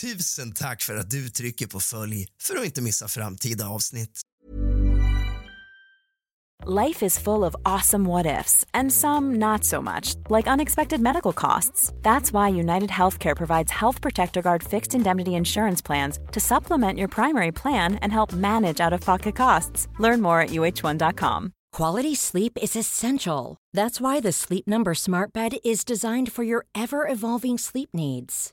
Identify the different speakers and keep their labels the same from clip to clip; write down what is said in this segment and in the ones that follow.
Speaker 1: Tusen tack för att du trycker på följ för att inte missa framtida avsnitt.
Speaker 2: Life is full of awesome what ifs, and some not so much, like unexpected medical costs. That's why United Healthcare provides Health Protector Guard fixed indemnity insurance plans to supplement your primary plan and help manage out of pocket costs. Learn more at uh1.com.
Speaker 3: Quality sleep is essential. That's why the Sleep Number Smart Bed is designed for your ever evolving sleep needs.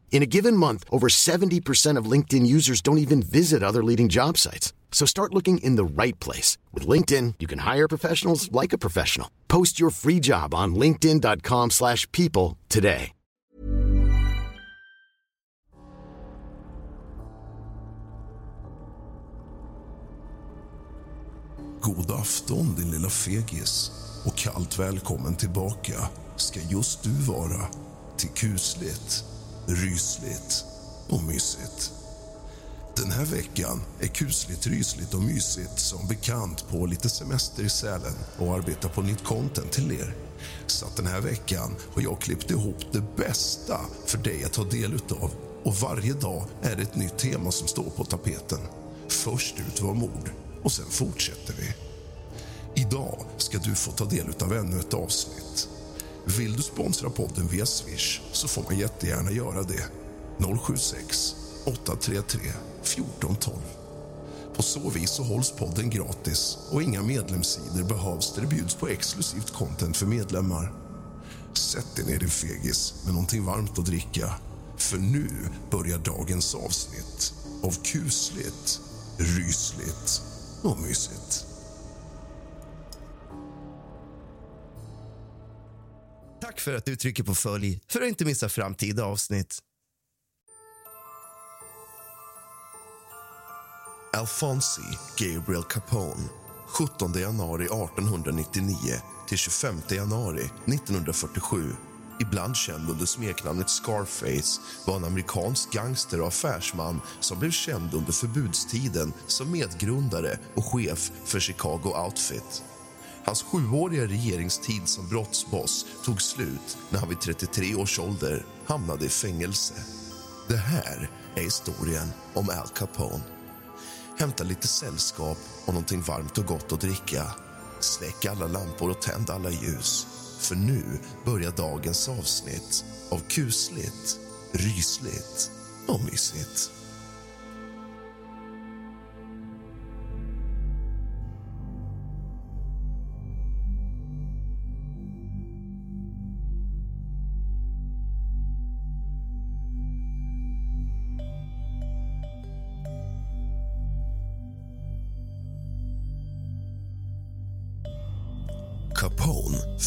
Speaker 4: In a given month, over 70% of LinkedIn users don't even visit other leading job sites. So start looking in the right place. With LinkedIn, you can hire professionals like a professional. Post your free job on linkedin.com slash people today.
Speaker 5: God afton din lilla fegis och kallt välkommen tillbaka ska just du vara till kusligt, rysligt och mysigt. Den här veckan är kusligt, rysligt och mysigt som bekant på lite semester i Sälen och arbetar på nytt content till er. Så att den här veckan har jag klippt ihop det bästa för dig att ta del utav. Och varje dag är det ett nytt tema som står på tapeten. Först ut var mord och sen fortsätter vi. Idag ska du få ta del av ännu ett avsnitt. Vill du sponsra podden via Swish så får man jättegärna göra det. 076 833 1412. På så vis så hålls podden gratis och inga medlemssidor behövs där det bjuds på exklusivt content för medlemmar. Sätt dig ner din fegis med någonting varmt att dricka. För nu börjar dagens avsnitt av kusligt, rysligt och mysigt.
Speaker 1: Tack för att du trycker på följ för att inte missa framtida avsnitt.
Speaker 5: Alfonsi Gabriel Capone 17 januari 1899 till 25 januari 1947 ibland känd under smeknamnet Scarface var en amerikansk gangster och affärsman som blev känd under förbudstiden som medgrundare och chef för Chicago Outfit. Hans sjuåriga regeringstid som brottsboss tog slut när han vid 33 års ålder hamnade i fängelse. Det här är historien om Al Capone. Hämta lite sällskap och någonting varmt och gott att dricka. Släck alla lampor och tänd alla ljus. För nu börjar dagens avsnitt av kusligt, rysligt och mysigt.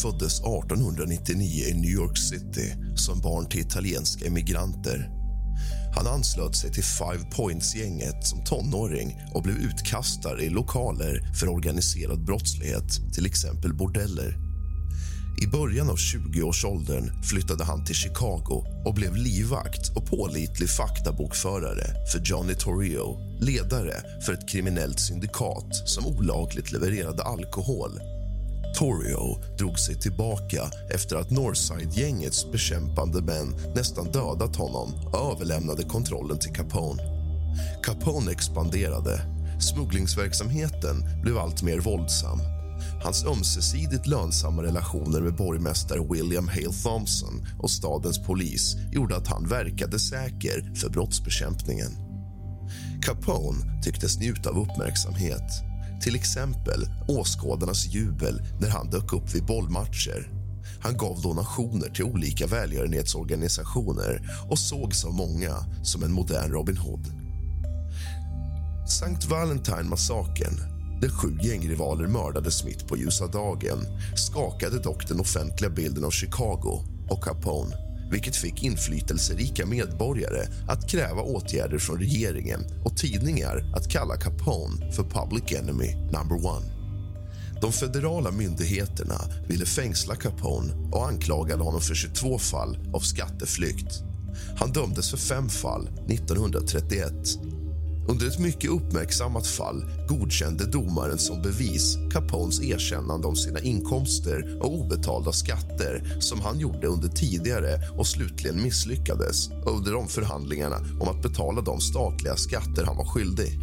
Speaker 5: Föddes 1899 i New York City som barn till italienska emigranter. Han anslöt sig till Five Points-gänget som tonåring och blev utkastad i lokaler för organiserad brottslighet, till exempel bordeller. I början av 20-årsåldern flyttade han till Chicago och blev livvakt och pålitlig faktabokförare för Johnny Torrio ledare för ett kriminellt syndikat som olagligt levererade alkohol Torrio drog sig tillbaka efter att Northside-gängets bekämpande män nästan dödat honom och överlämnade kontrollen till Capone. Capone expanderade. Smugglingsverksamheten blev allt mer våldsam. Hans ömsesidigt lönsamma relationer med borgmästare William Hale Thompson och stadens polis gjorde att han verkade säker för brottsbekämpningen. Capone tycktes njuta av uppmärksamhet till exempel åskådarnas jubel när han dök upp vid bollmatcher. Han gav donationer till olika välgörenhetsorganisationer och sågs av många som en modern Robin Hood. Sankt Valentine-massakern, där sju gängrivaler mördades mitt på ljusa dagen skakade dock den offentliga bilden av Chicago och Capone vilket fick inflytelserika medborgare att kräva åtgärder från regeringen och tidningar att kalla Capone för public enemy number one. De federala myndigheterna ville fängsla Capone och anklagade honom för 22 fall av skatteflykt. Han dömdes för fem fall 1931. Under ett mycket uppmärksammat fall godkände domaren som bevis Capones erkännande om sina inkomster och obetalda skatter som han gjorde under tidigare och slutligen misslyckades under de förhandlingarna om att betala de statliga skatter han var skyldig.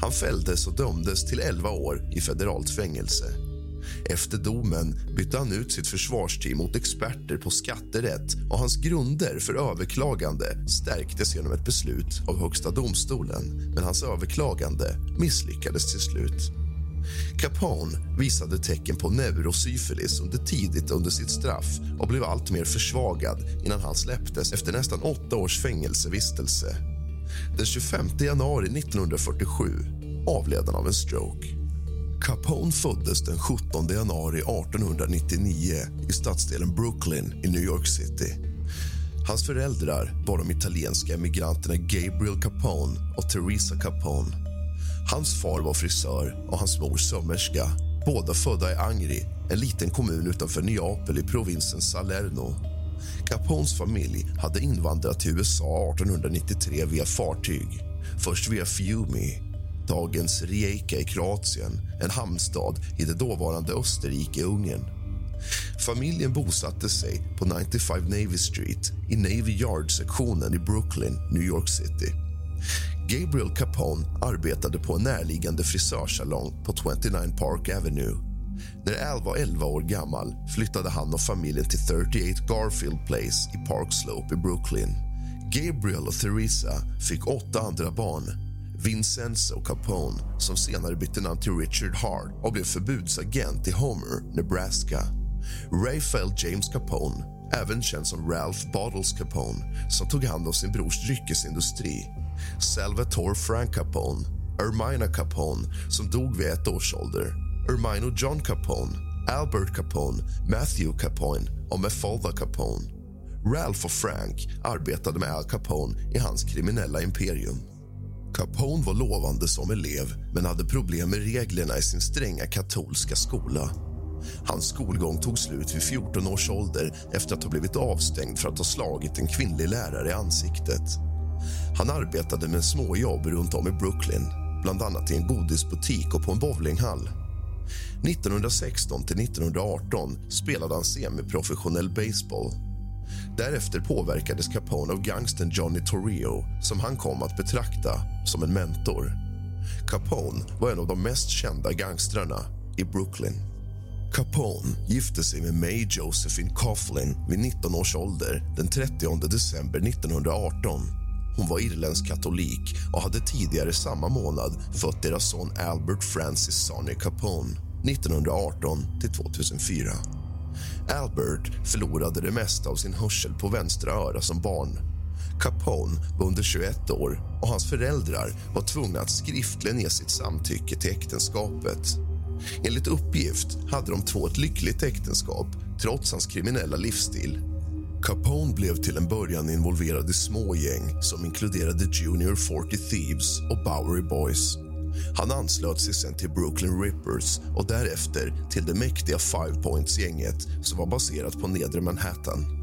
Speaker 5: Han fälldes och dömdes till 11 år i federalt fängelse. Efter domen bytte han ut sitt försvarsteam mot experter på skatterätt och hans grunder för överklagande stärktes genom ett beslut av Högsta domstolen men hans överklagande misslyckades till slut. Capone visade tecken på neurosyfilis under tidigt under sitt straff och blev allt mer försvagad innan han släpptes efter nästan åtta års fängelsevistelse. Den 25 januari 1947 avled han av en stroke. Capone föddes den 17 januari 1899 i stadsdelen Brooklyn i New York City. Hans föräldrar var de italienska emigranterna Gabriel Capone och Teresa Capone. Hans far var frisör och hans mor sömmerska. Båda födda i Angri, en liten kommun utanför Neapel i provinsen Salerno. Capones familj hade invandrat till USA 1893 via fartyg. Först via Fiumi, dagens Rijeka i Kroatien en hamnstad i det dåvarande Österrike-Ungern. Familjen bosatte sig på 95 Navy Street i Navy Yard-sektionen i Brooklyn, New York City. Gabriel Capone arbetade på en närliggande frisörsalong på 29 Park Avenue. När Al var 11 år gammal flyttade han och familjen till 38 Garfield Place i Park Slope i Brooklyn. Gabriel och Theresa fick åtta andra barn. Vincenzo Capone, som senare bytte namn till Richard Hart och blev förbudsagent i Homer, Nebraska. Raphael James Capone, även känd som Ralph Bottles Capone som tog hand om sin brors dryckesindustri. Salvatore Frank Capone, Ermina Capone som dog vid ett års ålder Ermino John Capone, Albert Capone, Matthew Capone och Mefalda Capone. Ralph och Frank arbetade med Al Capone i hans kriminella imperium. Capone var lovande som elev men hade problem med reglerna i sin stränga katolska skola. Hans skolgång tog slut vid 14 års ålder efter att ha blivit avstängd för att ha slagit en kvinnlig lärare i ansiktet. Han arbetade med småjobb runt om i Brooklyn bland annat i en godisbutik och på en bowlinghall. 1916 till 1918 spelade han semiprofessionell baseball. Därefter påverkades Capone av gangstern Johnny Torrio som han kom att betrakta som en mentor. Capone var en av de mest kända gangstrarna i Brooklyn. Capone gifte sig med May Josephine Coughlin vid 19 års ålder den 30 december 1918. Hon var irländsk katolik och hade tidigare samma månad fött deras son Albert Francis Sonny Capone 1918 till 2004. Albert förlorade det mesta av sin hörsel på vänstra öra som barn. Capone var under 21 år och hans föräldrar var tvungna att skriftligen ge sitt samtycke till äktenskapet. Enligt uppgift hade de två ett lyckligt äktenskap trots hans kriminella livsstil. Capone blev till en början involverad i små gäng som inkluderade Junior 40 Thieves och Bowery Boys. Han anslöt sig sen till Brooklyn Rippers och därefter till det mäktiga Five Points-gänget som var baserat på nedre Manhattan.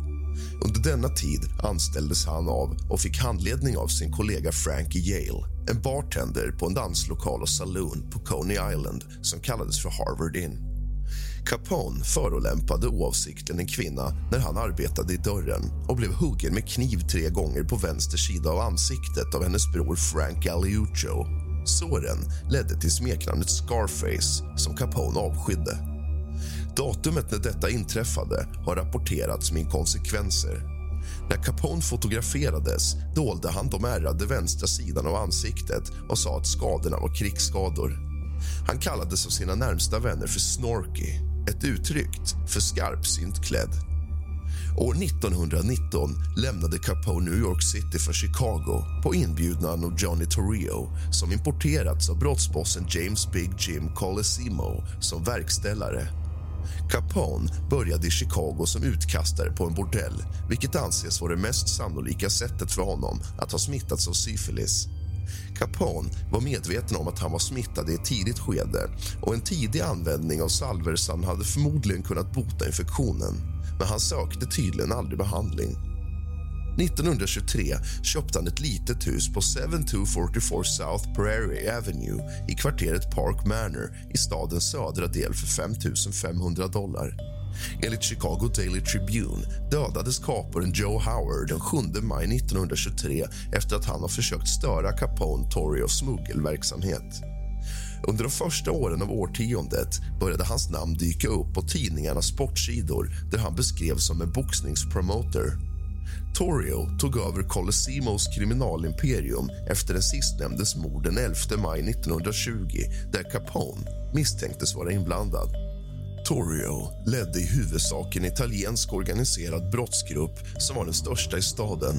Speaker 5: Under denna tid anställdes han av och fick handledning av sin kollega Frankie Yale en bartender på en danslokal och saloon på Coney Island som kallades för Harvard Inn. Capone förolämpade oavsiktligen en kvinna när han arbetade i dörren och blev huggen med kniv tre gånger på vänster sida av ansiktet av hennes bror Frank Galliuccio. Såren ledde till smeknamnet Scarface, som Capone avskydde. Datumet när detta inträffade har rapporterats med inkonsekvenser. När Capone fotograferades dolde han de ärrade vänstra sidan av ansiktet och sa att skadorna var krigsskador. Han kallades av sina närmsta vänner för Snorky. ett uttryck för skarpsynt klädd. År 1919 lämnade Capone New York City för Chicago på inbjudan av Johnny Torrio som importerats av brottsbossen James Big Jim Colosimo som verkställare. Capone började i Chicago som utkastare på en bordell vilket anses vara det mest sannolika sättet för honom att ha smittats av syfilis. Capone var medveten om att han var smittad i ett tidigt skede och en tidig användning av salversan hade förmodligen kunnat bota infektionen men han sökte tydligen aldrig behandling. 1923 köpte han ett litet hus på 7244 South Prairie Avenue i kvarteret Park Manor i stadens södra del för 5 500 dollar. Enligt Chicago Daily Tribune dödades kaparen Joe Howard den 7 maj 1923 efter att han har försökt störa Capone Torrios smuggelverksamhet. Under de första åren av årtiondet började hans namn dyka upp på tidningarnas sportsidor där han beskrevs som en boxningspromoter. Torrio tog över Colosimos kriminalimperium efter den sistnämndes mord den 11 maj 1920 där Capone misstänktes vara inblandad. Torrio ledde i huvudsak en italiensk organiserad brottsgrupp som var den största i staden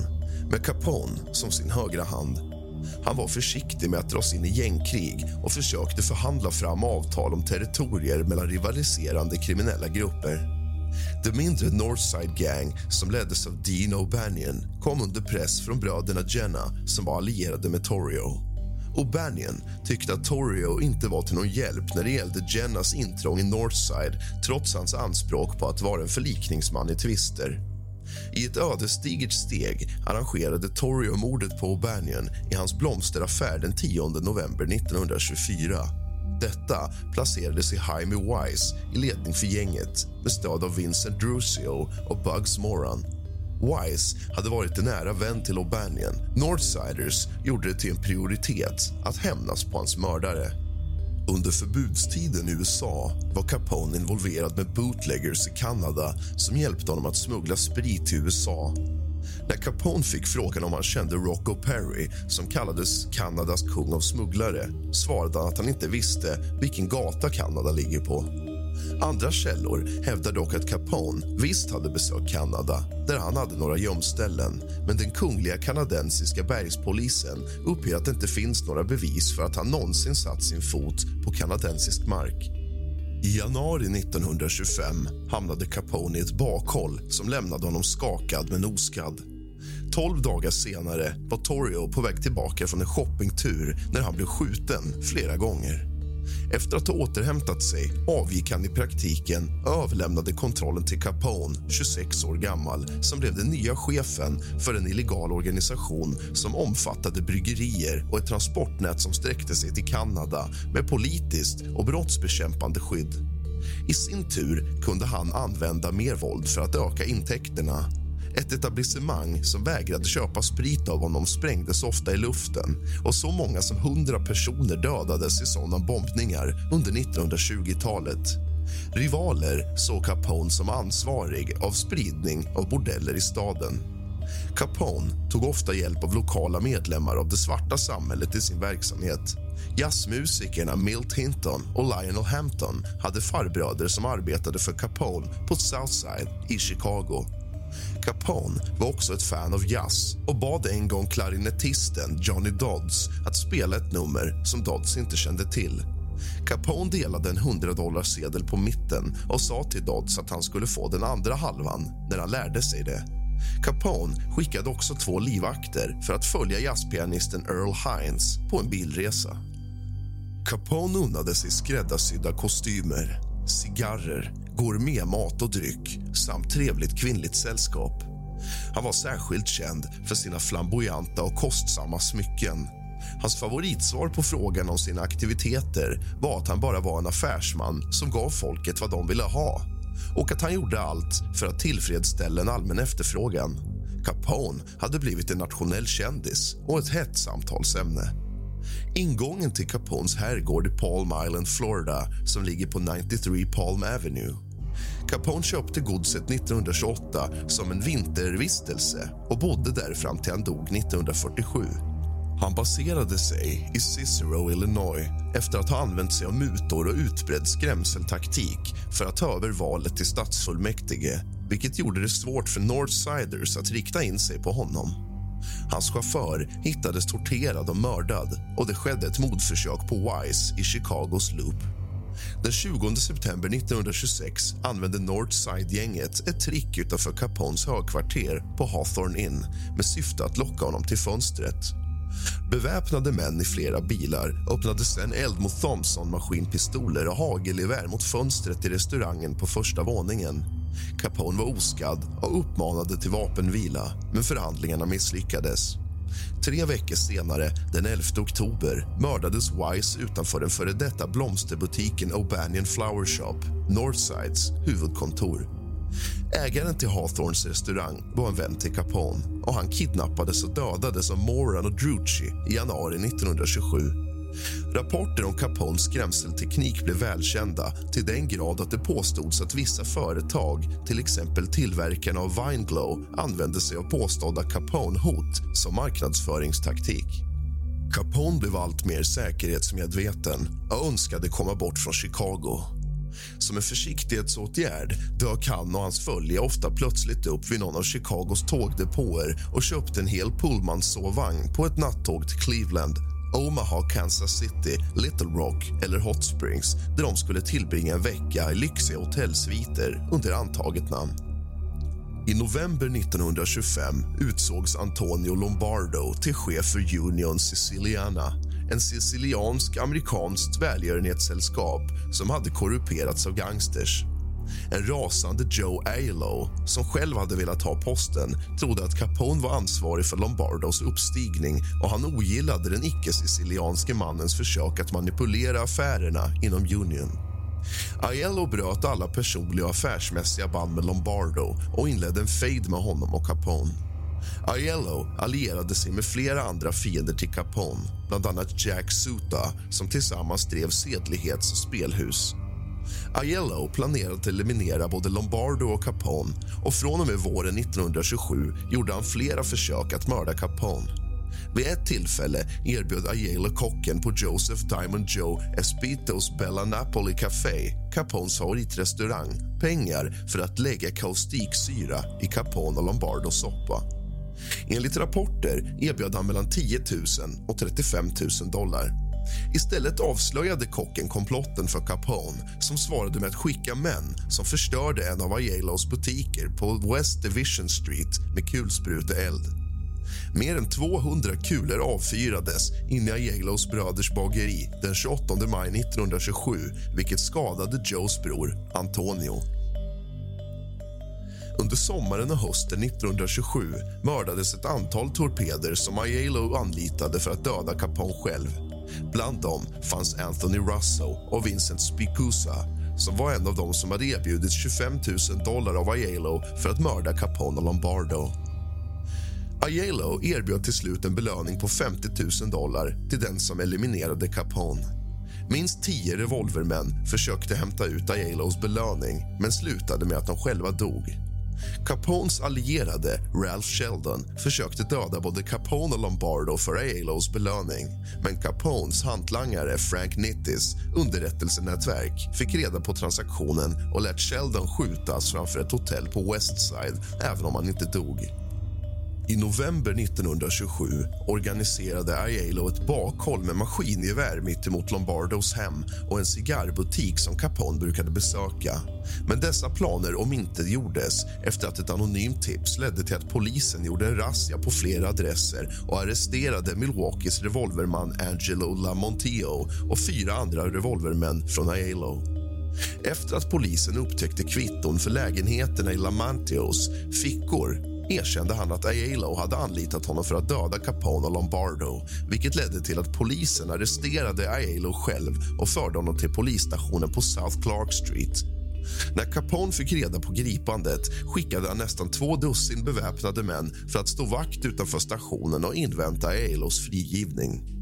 Speaker 5: med Capone som sin högra hand. Han var försiktig med att dras in i gängkrig och försökte förhandla fram avtal om territorier mellan rivaliserande kriminella grupper. Det mindre Northside Gang, som leddes av Dean O'Banion kom under press från bröderna Jenna som var allierade med Torrio. O'Banion tyckte att Torrio inte var till någon hjälp när det gällde Jennas intrång i Northside trots hans anspråk på att vara en förlikningsman i tvister. I ett ödesdigert steg arrangerade Torrio mordet på O'Banion i hans blomsteraffär den 10 november 1924. Detta placerades i Jaime Wise i ledning för gänget med stöd av Vincent Drusio och Bugs Moran. Wise hade varit en nära vän till O'Banion. Northsiders gjorde det till en prioritet att hämnas på hans mördare. Under förbudstiden i USA var Capone involverad med bootleggers i Kanada som hjälpte honom att smuggla sprit till USA. När Capone fick frågan om han kände Rocco Perry som kallades Kanadas kung av smugglare svarade han att han inte visste vilken gata Kanada ligger på. Andra källor hävdar dock att Capone visst hade besökt Kanada där han hade några gömställen men den kungliga kanadensiska bergspolisen uppger att det inte finns några bevis för att han någonsin satt sin fot på kanadensisk mark. I januari 1925 hamnade Capone i ett bakhåll som lämnade honom skakad men oskadd. Tolv dagar senare var Torrio på väg tillbaka från en shoppingtur när han blev skjuten flera gånger. Efter att ha återhämtat sig avgick han i praktiken och överlämnade kontrollen till Capone, 26 år gammal som blev den nya chefen för en illegal organisation som omfattade bryggerier och ett transportnät som sträckte sig till Kanada med politiskt och brottsbekämpande skydd. I sin tur kunde han använda mer våld för att öka intäkterna ett etablissemang som vägrade köpa sprit av honom sprängdes ofta i luften och så många som 100 personer dödades i sådana bombningar under 1920-talet. Rivaler såg Capone som ansvarig av spridning av bordeller i staden. Capone tog ofta hjälp av lokala medlemmar av det svarta samhället i sin verksamhet. Jazzmusikerna Milt Hinton och Lionel Hampton hade farbröder som arbetade för Capone på Southside i Chicago. Capone var också ett fan av jazz och bad en gång klarinettisten Johnny Dodds att spela ett nummer som Dodds inte kände till. Capone delade en 100 sedel på mitten och sa till Dodds att han skulle få den andra halvan när han lärde sig det. Capone skickade också två livvakter för att följa jazzpianisten Earl Hines på en bilresa. Capone unnade sig skräddarsydda kostymer, cigarrer gourmetmat och dryck samt trevligt kvinnligt sällskap. Han var särskilt känd för sina flamboyanta och kostsamma smycken. Hans favoritsvar på frågan om sina aktiviteter var att han bara var en affärsman som gav folket vad de ville ha och att han gjorde allt för att tillfredsställa en allmän efterfrågan. Capone hade blivit en nationell kändis och ett hett samtalsämne. Ingången till Capones herrgård i Palm Island, Florida som ligger på 93 Palm Avenue Capone köpte godset 1928 som en vintervistelse och bodde där fram till han dog 1947. Han baserade sig i Cicero, Illinois efter att ha använt sig av mutor och utbredd skrämseltaktik för att ta över valet till stadsfullmäktige vilket gjorde det svårt för Northsiders att rikta in sig på honom. Hans chaufför hittades torterad och mördad och det skedde ett mordförsök på Wise i Chicagos Loop. Den 20 september 1926 använde Northside-gänget ett trick utanför Capones högkvarter på Hawthorne Inn med syfte att locka honom till fönstret. Beväpnade män i flera bilar öppnade sen eld mot Thompson-maskinpistoler och hagelgevär mot fönstret i restaurangen på första våningen. Capone var oskadd och uppmanade till vapenvila, men förhandlingarna misslyckades. Tre veckor senare, den 11 oktober, mördades Wise utanför den före detta blomsterbutiken O'Banion Flower Shop, Northsides huvudkontor. Ägaren till Hawthorns restaurang var en vän till Capone och han kidnappades och dödades av Moran och Drucci i januari 1927. Rapporter om Capones skrämselteknik blev välkända till den grad att det påstods att vissa företag, till exempel tillverkarna av Vineglow använde sig av påstådda Capone-hot som marknadsföringstaktik. Capone blev allt mer säkerhetsmedveten och önskade komma bort från Chicago. Som en försiktighetsåtgärd dök han och hans följe ofta plötsligt upp vid någon av Chicagos tågdepåer och köpte en hel pullmansovvagn på ett nattåg till Cleveland Omaha, Kansas City, Little Rock eller Hot Springs där de skulle tillbringa en vecka i lyxiga hotellsviter under antaget namn. I november 1925 utsågs Antonio Lombardo till chef för Union Siciliana en siciliansk-amerikanskt välgörenhetssällskap som hade korrumperats av gangsters. En rasande Joe Aiello, som själv hade velat ha posten trodde att Capone var ansvarig för Lombardos uppstigning och han ogillade den icke-sicilianske mannens försök att manipulera affärerna inom Union. Aiello bröt alla personliga och affärsmässiga band med Lombardo och inledde en fejd med honom och Capone. Aiello allierade sig med flera andra fiender till Capone bland annat Jack Suta, som tillsammans drev sedlighets och spelhus. Aiello planerade att eliminera både Lombardo och Capone och från och med våren 1927 gjorde han flera försök att mörda Capone. Vid ett tillfälle erbjöd Aiello kocken på Joseph Diamond Joe Espitos Bella Napoli Café, Capones favoritrestaurang, pengar för att lägga kaustiksyra i Capone och Lombardos soppa. Enligt rapporter erbjöd han mellan 10 000 och 35 000 dollar. Istället avslöjade kocken komplotten för Capone som svarade med att skicka män som förstörde en av Ayelos butiker på West Division Street med kulspruteeld. Mer än 200 kulor avfyrades inne i Ayelos bröders bageri den 28 maj 1927 vilket skadade Joes bror Antonio. Under sommaren och hösten 1927 mördades ett antal torpeder som Aiello anlitade för att döda Capone själv. Bland dem fanns Anthony Russo och Vincent Spicusa som var en av dem som hade erbjudit 25 000 dollar av Aiello för att mörda Capone och Lombardo. Aiello erbjöd till slut en belöning på 50 000 dollar till den som eliminerade Capone. Minst tio revolvermän försökte hämta ut Aiellos belöning men slutade med att de själva dog. Capones allierade Ralph Sheldon försökte döda både Capone och Lombardo för Aiellos belöning men Capones hantlangare Frank Nittis underrättelsenätverk fick reda på transaktionen och lät Sheldon skjutas framför ett hotell på Westside även om han inte dog. I november 1927 organiserade Aiello ett bakhåll med maskingevär mittemot Lombardos hem och en cigarrbutik som Capone brukade besöka. Men dessa planer omintetgjordes efter att ett anonymt tips ledde till att polisen gjorde en razzia på flera adresser och arresterade Milwaukees revolverman Angelo Lamontio och fyra andra revolvermän från Aiello. Efter att polisen upptäckte kvitton för lägenheterna i Lamantios fickor erkände han att Aiello hade anlitat honom för att döda Capone och Lombardo vilket ledde till att polisen arresterade Aiello själv och förde honom till polisstationen på South Clark Street. När Capone fick reda på gripandet skickade han nästan två dussin beväpnade män för att stå vakt utanför stationen och invänta Aiellos frigivning.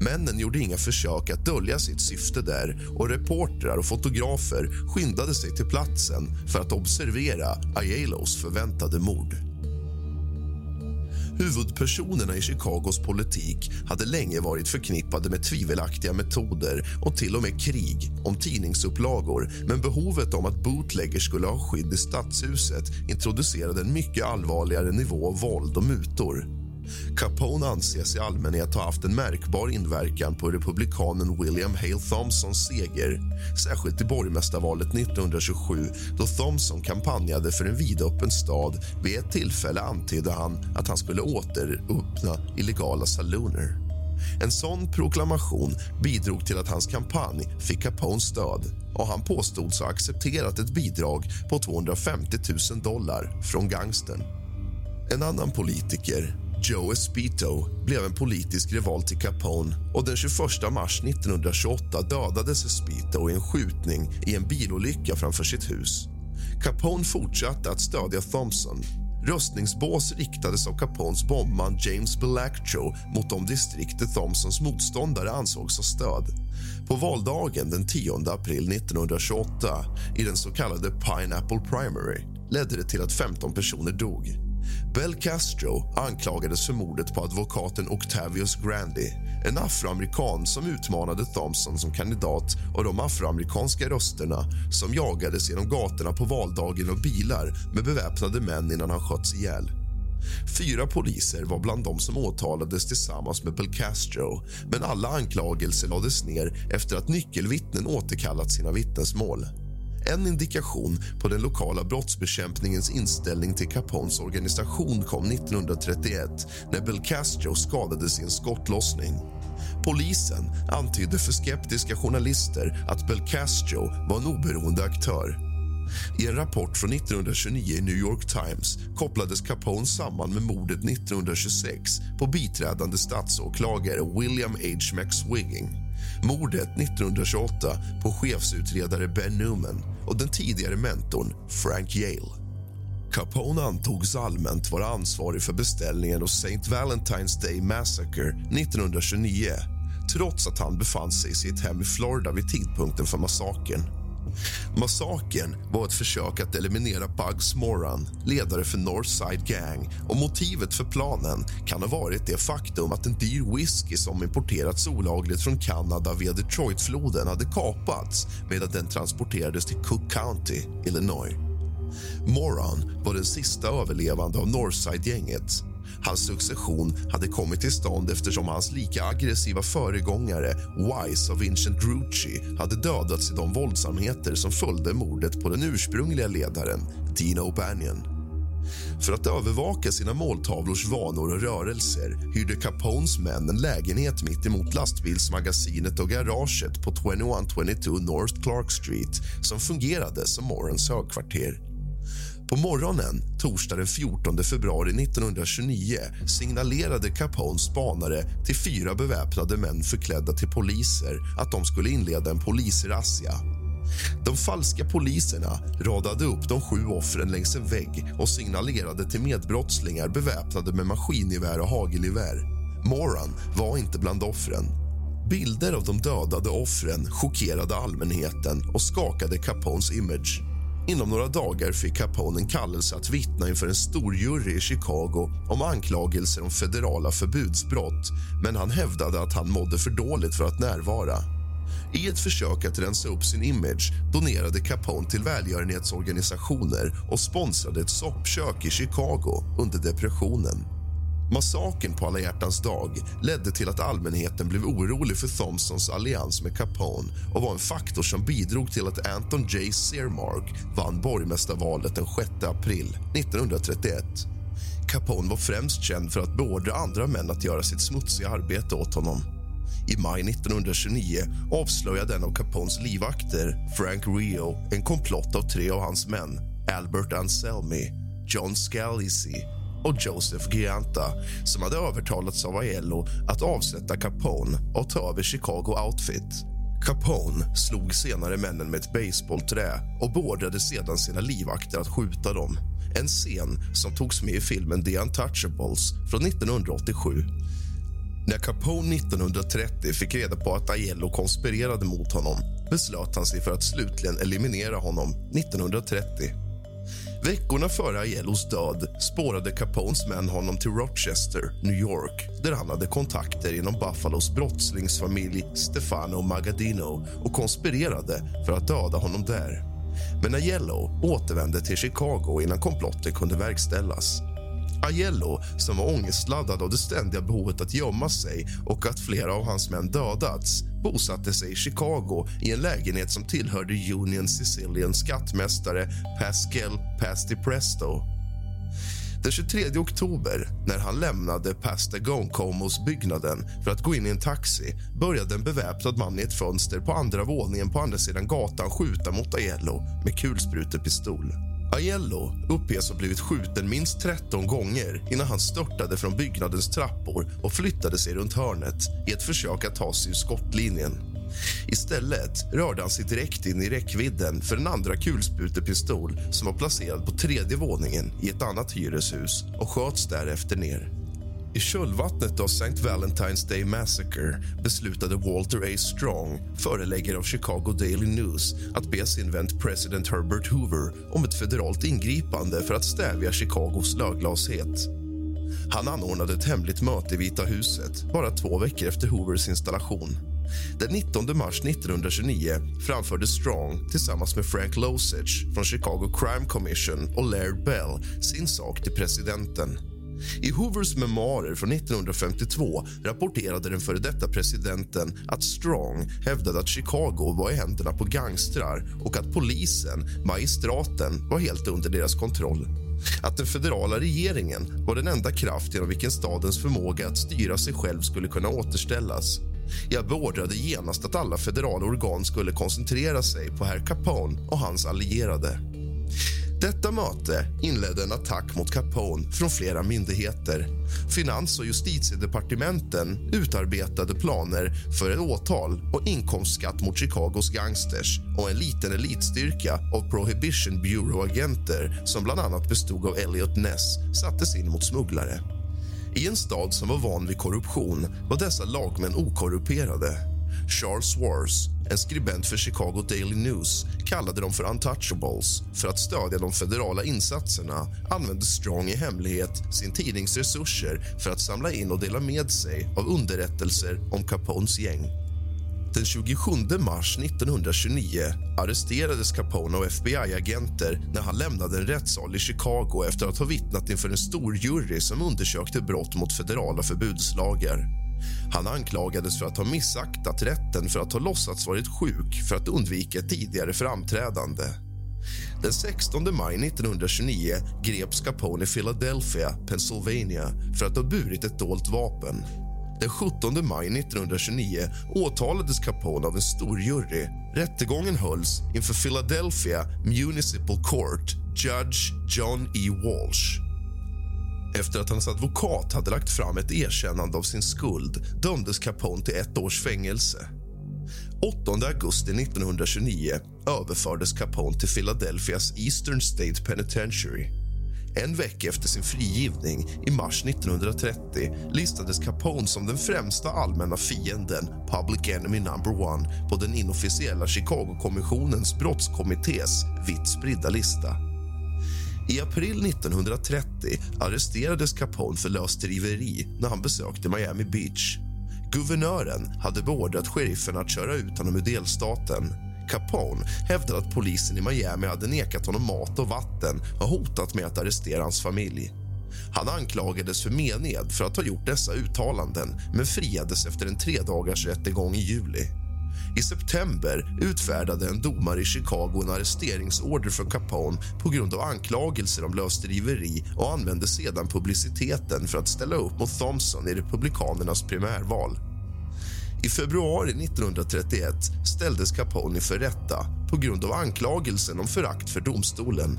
Speaker 5: Männen gjorde inga försök att dölja sitt syfte där och reportrar och fotografer skyndade sig till platsen för att observera Aiellos förväntade mord. Huvudpersonerna i Chicagos politik hade länge varit förknippade med tvivelaktiga metoder och till och med krig om tidningsupplagor men behovet om att bootleggers skulle ha skydd i stadshuset introducerade en mycket allvarligare nivå av våld och mutor. Capone anses i allmänhet ha haft en märkbar inverkan på republikanen William Hale Thompsons seger särskilt i borgmästarvalet 1927 då Thompson kampanjade för en vidöppen stad. Vid ett tillfälle antydde han att han skulle återöppna illegala salooner. En sån proklamation bidrog till att hans kampanj fick Capones stöd och han påstods ha accepterat ett bidrag på 250 000 dollar från gangstern. En annan politiker, Joe Espito blev en politisk rival till Capone och den 21 mars 1928 dödades Espito i en skjutning i en bilolycka framför sitt hus. Capone fortsatte att stödja Thompson. Röstningsbås riktades av Capones bombman James Belaccho mot de distrikt där Thompsons motståndare ansågs ha stöd. På valdagen den 10 april 1928 i den så kallade Pineapple Primary ledde det till att 15 personer dog. Bel Castro anklagades för mordet på advokaten Octavius Grandy en afroamerikan som utmanade Thompson som kandidat och de afroamerikanska rösterna som jagades genom gatorna på valdagen av bilar med beväpnade män innan han sköts ihjäl. Fyra poliser var bland de som åtalades tillsammans med Bel Castro men alla anklagelser lades ner efter att nyckelvittnen återkallat sina vittnesmål. En indikation på den lokala brottsbekämpningens inställning till Capones organisation kom 1931 när Bel Castro skadades i en skottlossning. Polisen antydde för skeptiska journalister att Bel Castro var en oberoende aktör. I en rapport från 1929 i New York Times kopplades Capone samman med mordet 1926 på biträdande statsåklagare William H. McSwigging mordet 1928 på chefsutredare Ben Newman och den tidigare mentorn Frank Yale. Capone antogs allmänt vara ansvarig för beställningen av St. Valentine's Day Massacre 1929 trots att han befann sig i sitt hem i Florida vid tidpunkten för massakern. Massakern var ett försök att eliminera Bugs Moran, ledare för Northside Gang och motivet för planen kan ha varit det faktum att en dyr whisky som importerats olagligt från Kanada via Detroitfloden hade kapats medan den transporterades till Cook County, Illinois. Moran var den sista överlevande av Northside-gänget Hans succession hade kommit till stånd eftersom hans lika aggressiva föregångare Wise av Vincent Grucci hade dödats i de våldsamheter som följde mordet på den ursprungliga ledaren Dino Bannion. För att övervaka sina måltavlors vanor och rörelser hyrde Capones män en lägenhet mitt emot lastbilsmagasinet och garaget på 2122 North Clark Street som fungerade som Morans högkvarter. På morgonen torsdag den 14 februari 1929 signalerade Capones spanare till fyra beväpnade män förklädda till poliser att de skulle inleda en polisrazzia. De falska poliserna radade upp de sju offren längs en vägg och signalerade till medbrottslingar beväpnade med maskingevär och hagelgevär. Moran var inte bland offren. Bilder av de dödade offren chockerade allmänheten och skakade Capones image. Inom några dagar fick Capone en kallelse att vittna inför en stor jury i Chicago om anklagelser om federala förbudsbrott men han hävdade att han mådde för dåligt för att närvara. I ett försök att rensa upp sin image donerade Capone till välgörenhetsorganisationer och sponsrade ett soppkök i Chicago under depressionen. Massakern på alla hjärtans dag ledde till att allmänheten blev orolig för Thompsons allians med Capone och var en faktor som bidrog till att Anton J. Searmark vann borgmästarvalet den 6 april 1931. Capone var främst känd för att beordra andra män att göra sitt smutsiga arbete åt honom. I maj 1929 avslöjade en av Capones livvakter, Frank Rio en komplott av tre av hans män Albert Anselmi, John Scalisi och Joseph Gianta som hade övertalats av Aiello att avsätta Capone och ta över Chicago Outfit. Capone slog senare männen med ett baseballträ och beordrade sedan sina livvakter att skjuta dem. En scen som togs med i filmen The Untouchables från 1987. När Capone 1930 fick reda på att Aiello konspirerade mot honom beslöt han sig för att slutligen eliminera honom 1930. Veckorna före Aiellos död spårade Capones män honom till Rochester, New York där han hade kontakter inom Buffalos brottslingsfamilj Stefano Magadino och konspirerade för att döda honom där. Men Aiello återvände till Chicago innan komplotten kunde verkställas. Aiello, som var ångestladdad av det ständiga behovet att gömma sig och att flera av hans män dödats bosatte sig i Chicago i en lägenhet som tillhörde Union Sicilian skattmästare Pascal Pasti Presto. Den 23 oktober, när han lämnade Pastagone-Comos byggnaden för att gå in i en taxi började en beväpnad man i ett fönster på andra våningen på andra sidan gatan skjuta mot Aiello med kulsprutepistol. Aiello uppges ha blivit skjuten minst 13 gånger innan han störtade från byggnadens trappor och flyttade sig runt hörnet i ett försök att ta sig ur skottlinjen. Istället rörde han sig direkt in i räckvidden för en andra kulsprutepistol som var placerad på tredje våningen i ett annat hyreshus och sköts därefter ner. I kölvattnet av St. Valentine's Day Massacre beslutade Walter A. Strong, föreläggare av Chicago Daily News att be sin vän president Herbert Hoover om ett federalt ingripande för att stävja Chicagos löglashet. Han anordnade ett hemligt möte i Vita huset bara två veckor efter Hoovers installation. Den 19 mars 1929 framförde Strong tillsammans med Frank Losich från Chicago Crime Commission och Laird Bell sin sak till presidenten. I Hoovers memoarer från 1952 rapporterade den före detta presidenten att Strong hävdade att Chicago var i händerna på gangstrar och att polisen, magistraten, var helt under deras kontroll. Att den federala regeringen var den enda kraft genom vilken stadens förmåga att styra sig själv skulle kunna återställas. Jag beordrade genast att alla federala organ skulle koncentrera sig på herr Capone och hans allierade. Detta möte inledde en attack mot Capone från flera myndigheter. Finans och justitiedepartementen utarbetade planer för ett åtal och inkomstskatt mot Chicagos gangsters och en liten elitstyrka av Prohibition Bureau-agenter som bland annat bestod av Elliot Ness sattes in mot smugglare. I en stad som var van vid korruption var dessa lagmän okorrumperade. Charles Wars, en skribent för Chicago Daily News kallade dem för untouchables. För att stödja de federala insatserna använde Strong i hemlighet sin tidnings resurser för att samla in och dela med sig av underrättelser om Capones gäng. Den 27 mars 1929 arresterades Capone av FBI-agenter när han lämnade en rättssal i Chicago efter att ha vittnat inför en stor jury som undersökte brott mot federala förbudslagar. Han anklagades för att ha missaktat rätten för att ha låtsats varit sjuk för att undvika ett tidigare framträdande. Den 16 maj 1929 greps Capone i Philadelphia, Pennsylvania för att ha burit ett dolt vapen. Den 17 maj 1929 åtalades Capone av en stor jury. Rättegången hölls inför Philadelphia Municipal Court Judge John E. Walsh. Efter att hans advokat hade lagt fram ett erkännande av sin skuld dömdes Capone till ett års fängelse. 8 augusti 1929 överfördes Capone till Philadelphias Eastern State Penitentiary. En vecka efter sin frigivning, i mars 1930 listades Capone som den främsta allmänna fienden Public Enemy Number One på den inofficiella Chicago-kommissionens brottskommittés vitt spridda lista. I april 1930 arresterades Capone för lösdriveri när han besökte Miami Beach. Guvernören hade beordrat sheriffen att köra ut honom ur delstaten. Capone hävdade att polisen i Miami hade nekat honom mat och vatten och hotat med att arrestera hans familj. Han anklagades för mened för att ha gjort dessa uttalanden men friades efter en tredagars rättegång i juli. I september utfärdade en domare i Chicago en arresteringsorder för Capone på grund av anklagelser om lösdriveri och använde sedan publiciteten för att ställa upp mot Thompson i Republikanernas primärval. I februari 1931 ställdes Capone inför rätta på grund av anklagelsen om förakt för domstolen.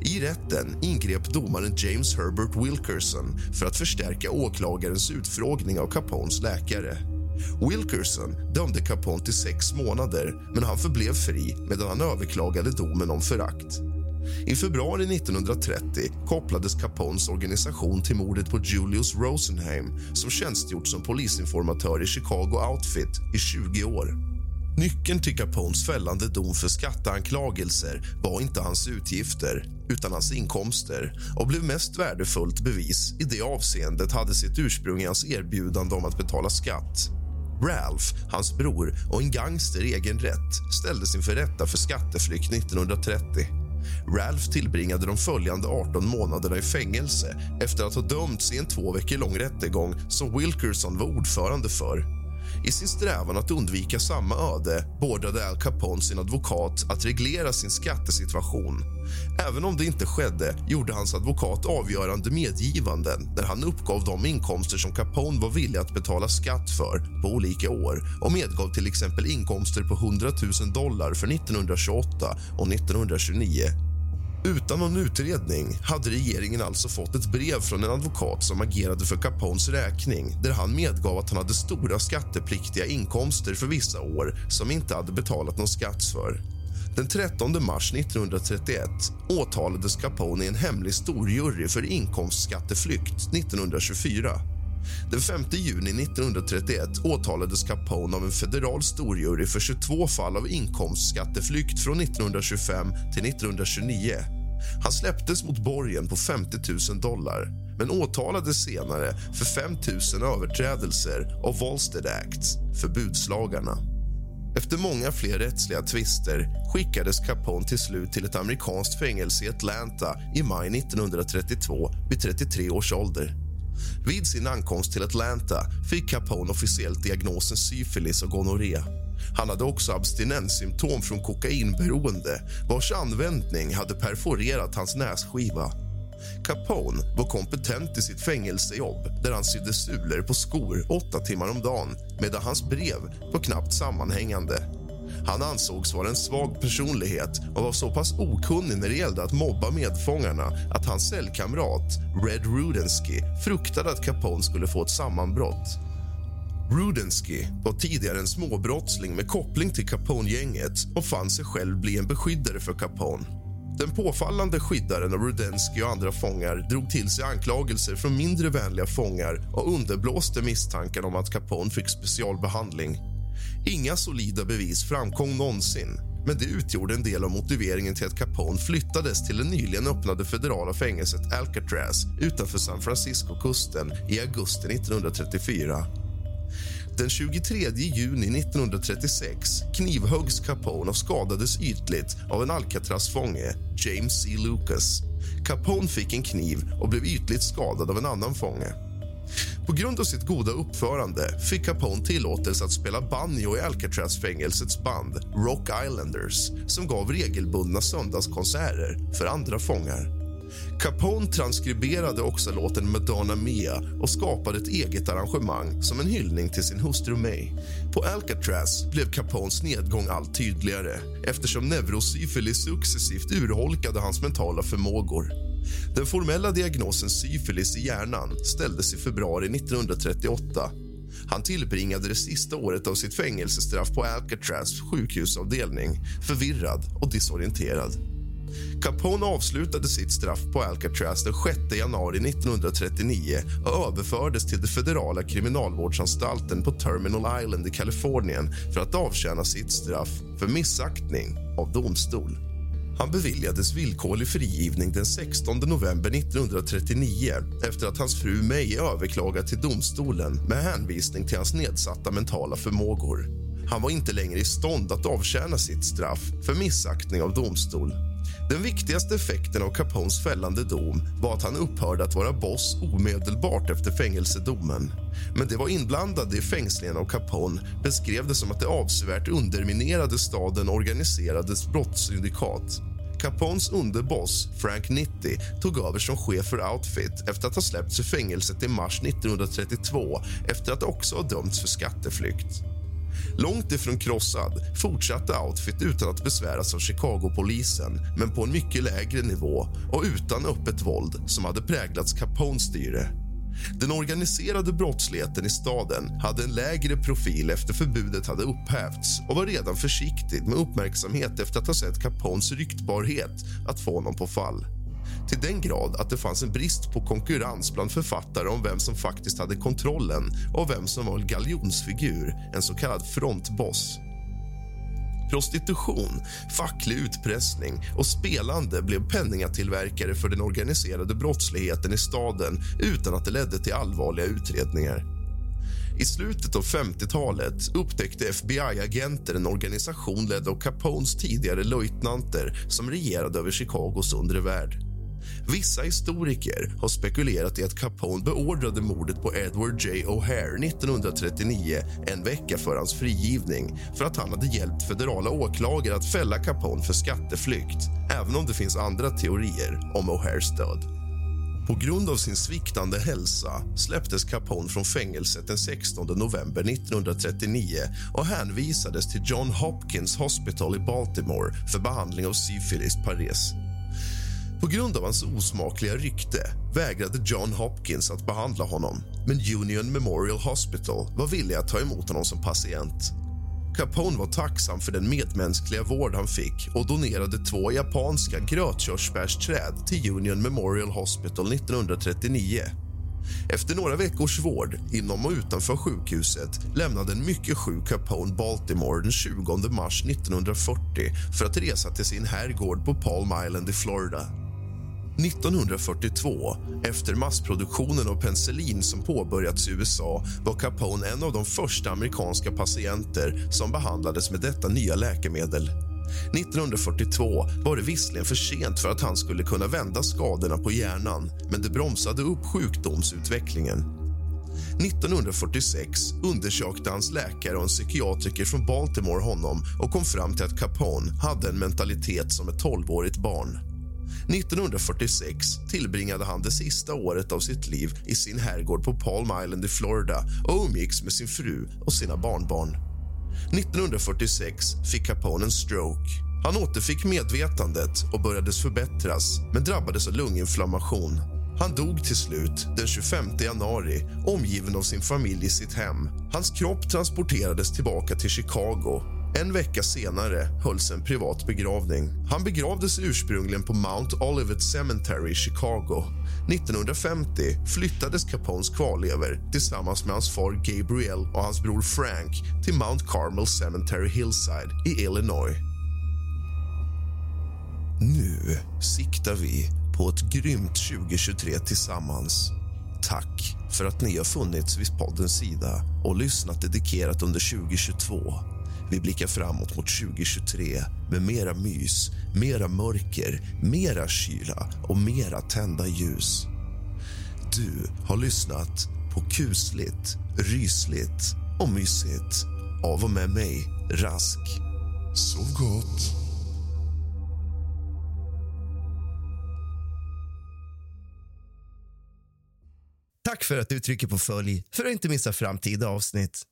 Speaker 5: I rätten ingrep domaren James Herbert Wilkerson för att förstärka åklagarens utfrågning av Capones läkare. Wilkerson dömde Capone till sex månader men han förblev fri medan han överklagade domen om förakt. I februari 1930 kopplades Capones organisation till mordet på Julius Rosenheim som tjänstgjort som polisinformatör i Chicago Outfit i 20 år. Nyckeln till Capones fällande dom för skatteanklagelser var inte hans utgifter utan hans inkomster och blev mest värdefullt bevis i det avseendet hade sitt ursprung i hans erbjudande om att betala skatt. Ralph, hans bror och en gangster i egen rätt ställdes inför rätta för skatteflykt 1930. Ralph tillbringade de följande 18 månaderna i fängelse efter att ha dömts i en två veckor lång rättegång som Wilkerson var ordförande för. I sin strävan att undvika samma öde beordrade Al Capone sin advokat att reglera sin skattesituation. Även om det inte skedde gjorde hans advokat avgörande medgivanden när han uppgav de inkomster som Capone var villig att betala skatt för på olika år och medgav till exempel inkomster på 100 000 dollar för 1928 och 1929 utan någon utredning hade regeringen alltså fått ett brev från en advokat som agerade för Capones räkning där han medgav att han hade stora skattepliktiga inkomster för vissa år som inte hade betalat någon skatt för. Den 13 mars 1931 åtalades Capone i en hemlig storjury för inkomstskatteflykt 1924. Den 5 juni 1931 åtalades Capone av en federal storjury för 22 fall av inkomstskatteflykt från 1925 till 1929. Han släpptes mot borgen på 50 000 dollar men åtalades senare för 5 000 överträdelser av Volstead Act, förbudslagarna. Efter många fler rättsliga tvister skickades Capone till slut till ett amerikanskt fängelse i Atlanta i maj 1932 vid 33 års ålder. Vid sin ankomst till Atlanta fick Capone officiellt diagnosen syfilis och gonorré. Han hade också abstinenssymptom från kokainberoende vars användning hade perforerat hans nässkiva. Capone var kompetent i sitt fängelsejobb där han sydde sulor på skor åtta timmar om dagen medan hans brev var knappt sammanhängande. Han ansågs vara en svag personlighet och var så pass okunnig när det gällde att mobba medfångarna att hans cellkamrat Red Rudensky fruktade att Capone skulle få ett sammanbrott. Rudensky var tidigare en småbrottsling med koppling till Capone-gänget och fann sig själv bli en beskyddare för Capone. Den påfallande skyddaren av Rudensky och andra fångar drog till sig anklagelser från mindre vänliga fångar och underblåste misstanken om att Capone fick specialbehandling. Inga solida bevis framkom någonsin men det utgjorde en del av motiveringen till att Capone flyttades till det nyligen öppnade federala fängelset Alcatraz utanför San Francisco-kusten i augusti 1934. Den 23 juni 1936 knivhöggs Capone och skadades ytligt av en Alcatraz-fånge, James C. Lucas. Capone fick en kniv och blev ytligt skadad av en annan fånge. På grund av sitt goda uppförande fick Capone tillåtelse att spela banjo i Alcatraz-fängelsets band Rock Islanders som gav regelbundna söndagskonserter för andra fångar. Capone transkriberade också låten Madonna Mia och skapade ett eget arrangemang som en hyllning till sin hustru May. På Alcatraz blev Capones nedgång allt tydligare eftersom neurosyfilis successivt urholkade hans mentala förmågor. Den formella diagnosen syfilis i hjärnan ställdes i februari 1938. Han tillbringade det sista året av sitt fängelsestraff på Alcatraz sjukhusavdelning förvirrad och disorienterad. Capone avslutade sitt straff på Alcatraz den 6 januari 1939 och överfördes till den federala kriminalvårdsanstalten på Terminal Island i Kalifornien för att avtjäna sitt straff för missaktning av domstol. Han beviljades villkorlig frigivning den 16 november 1939 efter att hans fru May överklagat till domstolen med hänvisning till hans nedsatta mentala förmågor. Han var inte längre i stånd att avtjäna sitt straff för missaktning av domstol. Den viktigaste effekten av Capones fällande dom var att han upphörde att vara boss omedelbart efter fängelsedomen. Men det var inblandade i fängslingen av Capone beskrev det som att det avsevärt underminerade staden organiserades brottssyndikat. Capones underboss, Frank Nitti, tog över som chef för Outfit efter att ha släppts ur fängelset i mars 1932 efter att också ha dömts för skatteflykt. Långt ifrån krossad fortsatte Outfit utan att besväras av Chicago-polisen men på en mycket lägre nivå och utan öppet våld som hade präglats Capones styre. Den organiserade brottsligheten i staden hade en lägre profil efter förbudet hade upphävts och var redan försiktig med uppmärksamhet efter att ha sett Capones ryktbarhet att få honom på fall till den grad att det fanns en brist på konkurrens bland författare om vem som faktiskt hade kontrollen och vem som var en galjonsfigur, en så kallad frontboss. Prostitution, facklig utpressning och spelande blev penningatillverkare för den organiserade brottsligheten i staden utan att det ledde till allvarliga utredningar. I slutet av 50-talet upptäckte FBI-agenter en organisation ledd av Capones tidigare löjtnanter som regerade över Chicagos undre värld. Vissa historiker har spekulerat i att Capone beordrade mordet på Edward J. O'Hare 1939 en vecka före hans frigivning för att han hade hjälpt federala åklagare att fälla Capone för skatteflykt även om det finns andra teorier om O'Hares död. På grund av sin sviktande hälsa släpptes Capone från fängelset den 16 november 1939 och hänvisades till John Hopkins Hospital i Baltimore för behandling av syfilis pares. På grund av hans osmakliga rykte vägrade John Hopkins att behandla honom men Union Memorial Hospital var villig att ta emot honom som patient. Capone var tacksam för den medmänskliga vård han fick och donerade två japanska grötkörsbärsträd till Union Memorial Hospital 1939. Efter några veckors vård inom och utanför sjukhuset lämnade en mycket sjuk Capone Baltimore den 20 mars 1940 för att resa till sin herrgård på Palm Island i Florida. 1942, efter massproduktionen av penicillin som påbörjats i USA var Capone en av de första amerikanska patienter som behandlades med detta nya läkemedel. 1942 var det visserligen för sent för att han skulle kunna vända skadorna på hjärnan men det bromsade upp sjukdomsutvecklingen. 1946 undersökte hans läkare och en psykiatriker från Baltimore honom och kom fram till att Capone hade en mentalitet som ett 12-årigt barn. 1946 tillbringade han det sista året av sitt liv i sin herrgård på Palm Island i Florida och umgicks med sin fru och sina barnbarn. 1946 fick Capone en stroke. Han återfick medvetandet och började förbättras men drabbades av lunginflammation. Han dog till slut den 25 januari omgiven av sin familj i sitt hem. Hans kropp transporterades tillbaka till Chicago en vecka senare hölls en privat begravning. Han begravdes ursprungligen på Mount Olivet Cemetery i Chicago. 1950 flyttades Capones kvarlever tillsammans med hans far Gabriel och hans bror Frank till Mount Carmel Cemetery Hillside i Illinois. Nu siktar vi på ett grymt 2023 tillsammans. Tack för att ni har funnits vid poddens sida och lyssnat dedikerat under 2022. Vi blickar framåt mot 2023 med mera mys, mera mörker, mera kyla och mera tända ljus. Du har lyssnat på kusligt, rysligt och mysigt av och med mig, Rask. Sov gott.
Speaker 1: Tack för att du trycker på följ för att inte missa framtida avsnitt.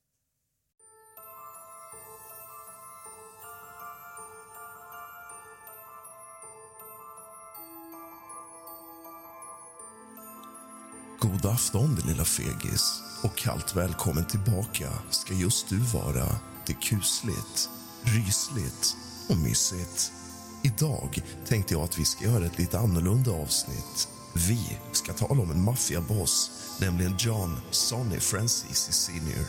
Speaker 5: God afton, din lilla fegis. Och kallt välkommen tillbaka ska just du vara till kusligt, rysligt och mysigt. Idag tänkte jag att vi ska göra ett lite annorlunda avsnitt. Vi ska tala om en maffiaboss, nämligen John Sonny Francis Senior.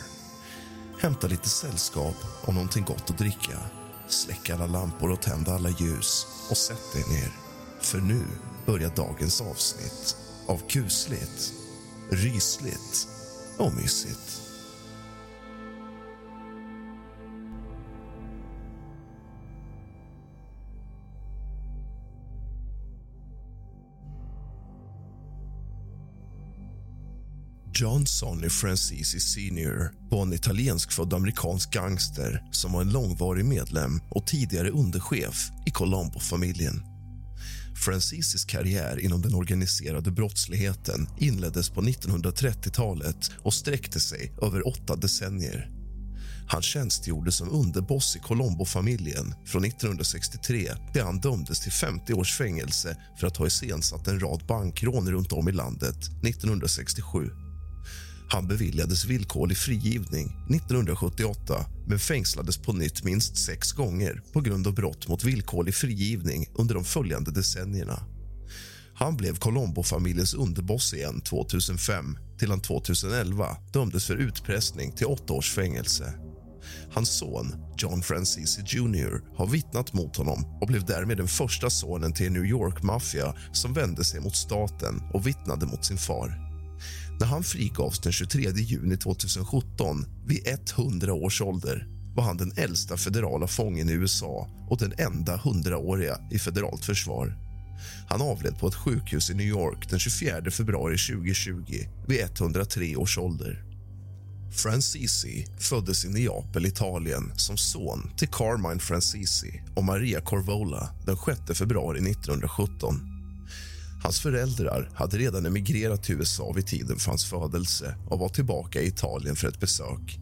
Speaker 5: Hämta lite sällskap och någonting gott att dricka. Släck alla lampor och tänd alla ljus och sätt dig ner. För nu börjar dagens avsnitt av kusligt, rysligt och mysigt. John Sonny Francisi Senior var en italienskfödd amerikansk gangster som var en långvarig medlem och tidigare underchef i Colombo-familjen. Francisis karriär inom den organiserade brottsligheten inleddes på 1930-talet och sträckte sig över åtta decennier. Han tjänstgjorde som underboss i Colombo-familjen från 1963 där han dömdes till 50 års fängelse för att ha iscensatt en rad bankrån runt om i landet 1967. Han beviljades villkorlig frigivning 1978 men fängslades på nytt minst sex gånger på grund av brott mot villkorlig frigivning under de följande decennierna. Han blev Colombo-familjens underboss igen 2005 till han 2011 dömdes för utpressning till åtta års fängelse. Hans son, John Francisi Jr har vittnat mot honom och blev därmed den första sonen till en New York-maffia som vände sig mot staten och vittnade mot sin far. När han frigavs den 23 juni 2017 vid 100 års ålder var han den äldsta federala fången i USA och den enda 100-åriga i federalt försvar. Han avled på ett sjukhus i New York den 24 februari 2020 vid 103 års ålder. Francisi föddes i Neapel, Italien som son till Carmine Francisi och Maria Corvola den 6 februari 1917. Hans föräldrar hade redan emigrerat till USA vid tiden för hans födelse och var tillbaka i Italien för ett besök.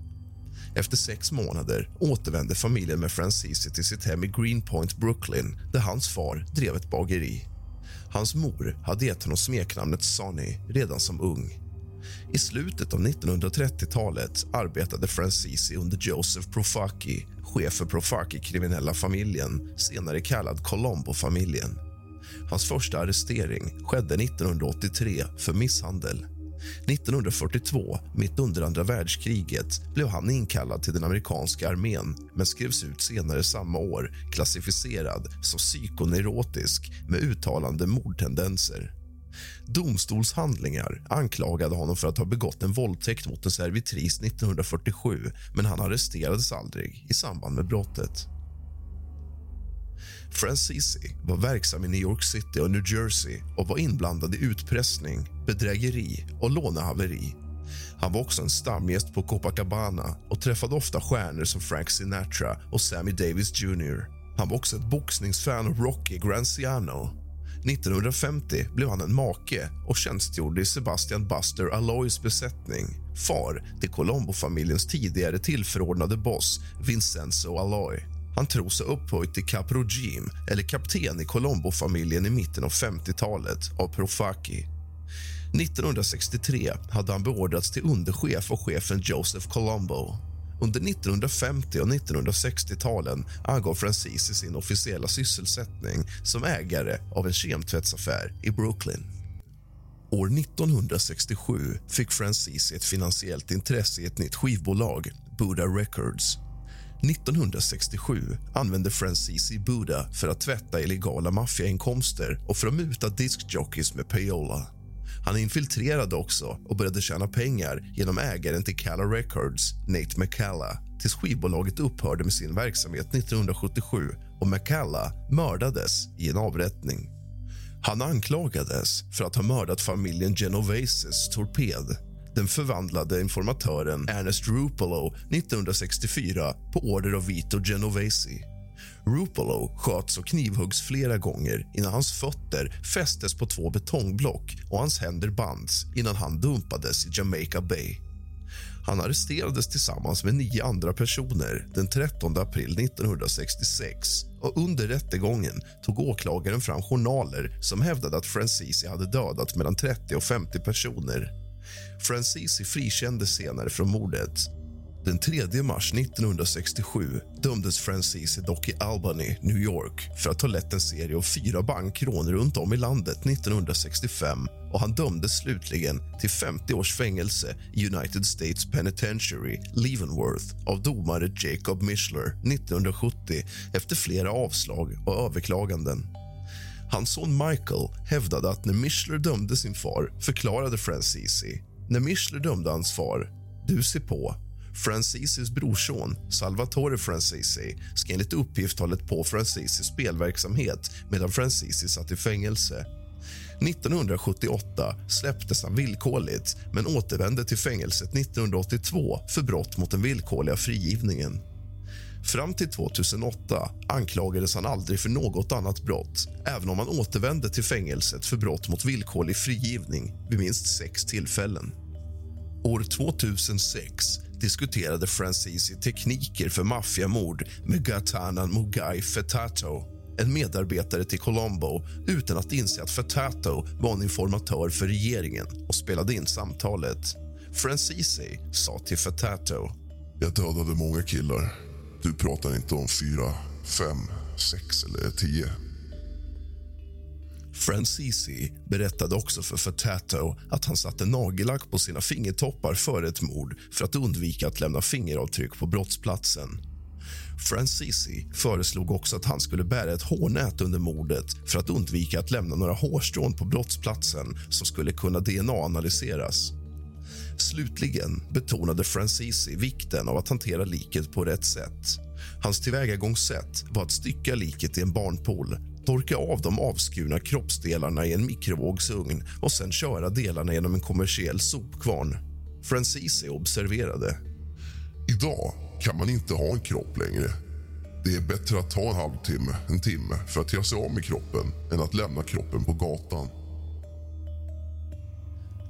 Speaker 5: Efter sex månader återvände familjen med Francisi till sitt hem i Greenpoint, Brooklyn där hans far drev ett bageri. Hans mor hade gett honom smeknamnet Sonny redan som ung. I slutet av 1930-talet arbetade Francisi under Joseph Profaki chef för Profaki-kriminella familjen, senare kallad Colombo-familjen. Hans första arrestering skedde 1983 för misshandel. 1942, mitt under andra världskriget, blev han inkallad till den amerikanska armén men skrevs ut senare samma år klassificerad som psykoneurotisk med uttalande mordtendenser. Domstolshandlingar anklagade honom för att ha begått en våldtäkt mot en servitris 1947 men han arresterades aldrig i samband med brottet. Francisi var verksam i New York City och New Jersey och var inblandad i utpressning, bedrägeri och lånehaveri. Han var också en stamgäst på Copacabana och träffade ofta stjärnor som Frank Sinatra och Sammy Davis Jr. Han var också ett boxningsfan av Rocky Granciano. 1950 blev han en make och tjänstgjorde i Sebastian Buster Alloys besättning far till Colombo-familjens tidigare tillförordnade boss Vincenzo Alloy. Han tror sig upphöjt till caprogim, eller kapten i Colombo-familjen i mitten av 50-talet av Profaki. 1963 hade han beordrats till underchef av chefen Joseph Colombo. Under 1950 och 1960-talen angav Francisi sin officiella sysselsättning som ägare av en kemtvättsaffär i Brooklyn. År 1967 fick Francis ett finansiellt intresse i ett nytt skivbolag, Buddha Records 1967 använde Francisi Buda för att tvätta illegala maffiainkomster och för att muta diskjockeys med payola. Han infiltrerade också och började tjäna pengar genom ägaren till Calla Records, Nate McCalla tills skivbolaget upphörde med sin verksamhet 1977 och McCalla mördades i en avrättning. Han anklagades för att ha mördat familjen Genoveses torped den förvandlade informatören Ernest Rupolo 1964 på order av Vito Genovesi. Rupolo sköts och knivhuggs flera gånger innan hans fötter fästes på två betongblock och hans händer bands innan han dumpades i Jamaica Bay. Han arresterades tillsammans med nio andra personer den 13 april 1966 och under rättegången tog åklagaren fram journaler som hävdade att Francisi hade dödat mellan 30 och 50 personer. Francisi frikändes senare från mordet. Den 3 mars 1967 dömdes Francisi dock i Albany, New York för att ha lett en serie av fyra bankrån runt om i landet 1965 och han dömdes slutligen till 50 års fängelse i United States Penitentiary, Leavenworth av domare Jacob Mishler 1970 efter flera avslag och överklaganden. Hans son Michael hävdade att när Mishler dömde sin far förklarade Francisi. När Michler dömde hans far, du ser på. Francisis brorson, Salvatore Francisi ska enligt uppgift ha lett på Francisis spelverksamhet medan Francisi satt i fängelse. 1978 släpptes han villkorligt men återvände till fängelset 1982 för brott mot den villkorliga frigivningen. Fram till 2008 anklagades han aldrig för något annat brott även om han återvände till fängelset för brott mot villkorlig frigivning vid minst sex tillfällen. År 2006 diskuterade Francisi tekniker för maffiamord med Gatana Mugai Fetato en medarbetare till Colombo utan att inse att Fetato var en informatör för regeringen och spelade in samtalet. Francisi sa till Fetato. Jag dödade många killar du pratar inte om fyra, fem, sex eller tio. Francisi berättade också för Fatato att han satte nagellack på sina fingertoppar före ett mord för att undvika att lämna fingeravtryck på brottsplatsen. Francisi föreslog också att han skulle bära ett hårnät under mordet för att undvika att lämna några hårstrån på brottsplatsen som skulle kunna DNA-analyseras. Slutligen betonade Francisi vikten av att hantera liket på rätt sätt. Hans tillvägagångssätt var att stycka liket i en barnpool torka av de avskurna kroppsdelarna i en mikrovågsugn och sen köra delarna genom en kommersiell sopkvarn. Francisi observerade.
Speaker 6: Idag kan man inte ha en kropp längre. Det är bättre att ta en halvtimme, en timme för att göra sig av med kroppen än att lämna kroppen på gatan.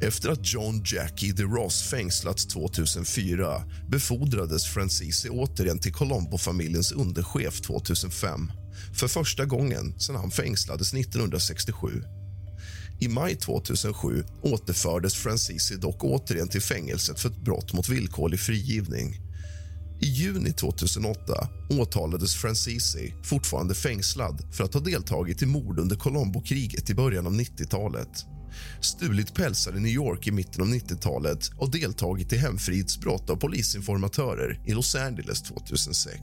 Speaker 5: Efter att John Jackie DeRoss fängslats 2004 befordrades Francisi återigen till Colombo-familjens underchef 2005 för första gången sedan han fängslades 1967. I maj 2007 återfördes Francisi dock återigen till fängelset för ett brott mot villkorlig frigivning. I juni 2008 åtalades Francisi, fortfarande fängslad för att ha deltagit i mord under Colombokriget i början av 90-talet stulit pälsar i New York i mitten av 90-talet och deltagit i hemfridsbrott av polisinformatörer i Los Angeles 2006.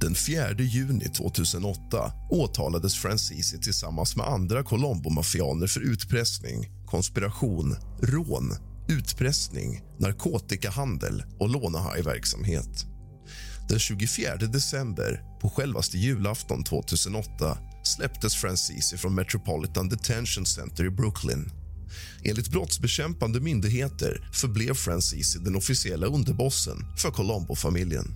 Speaker 5: Den 4 juni 2008 åtalades Francisi tillsammans med andra Colombo-mafianer för utpressning, konspiration, rån, utpressning, narkotikahandel och lånehajverksamhet. Den 24 december, på självaste julafton 2008 släpptes Francisi från Metropolitan Detention Center i Brooklyn. Enligt brottsbekämpande myndigheter förblev Francisi den officiella underbossen för Colombo-familjen.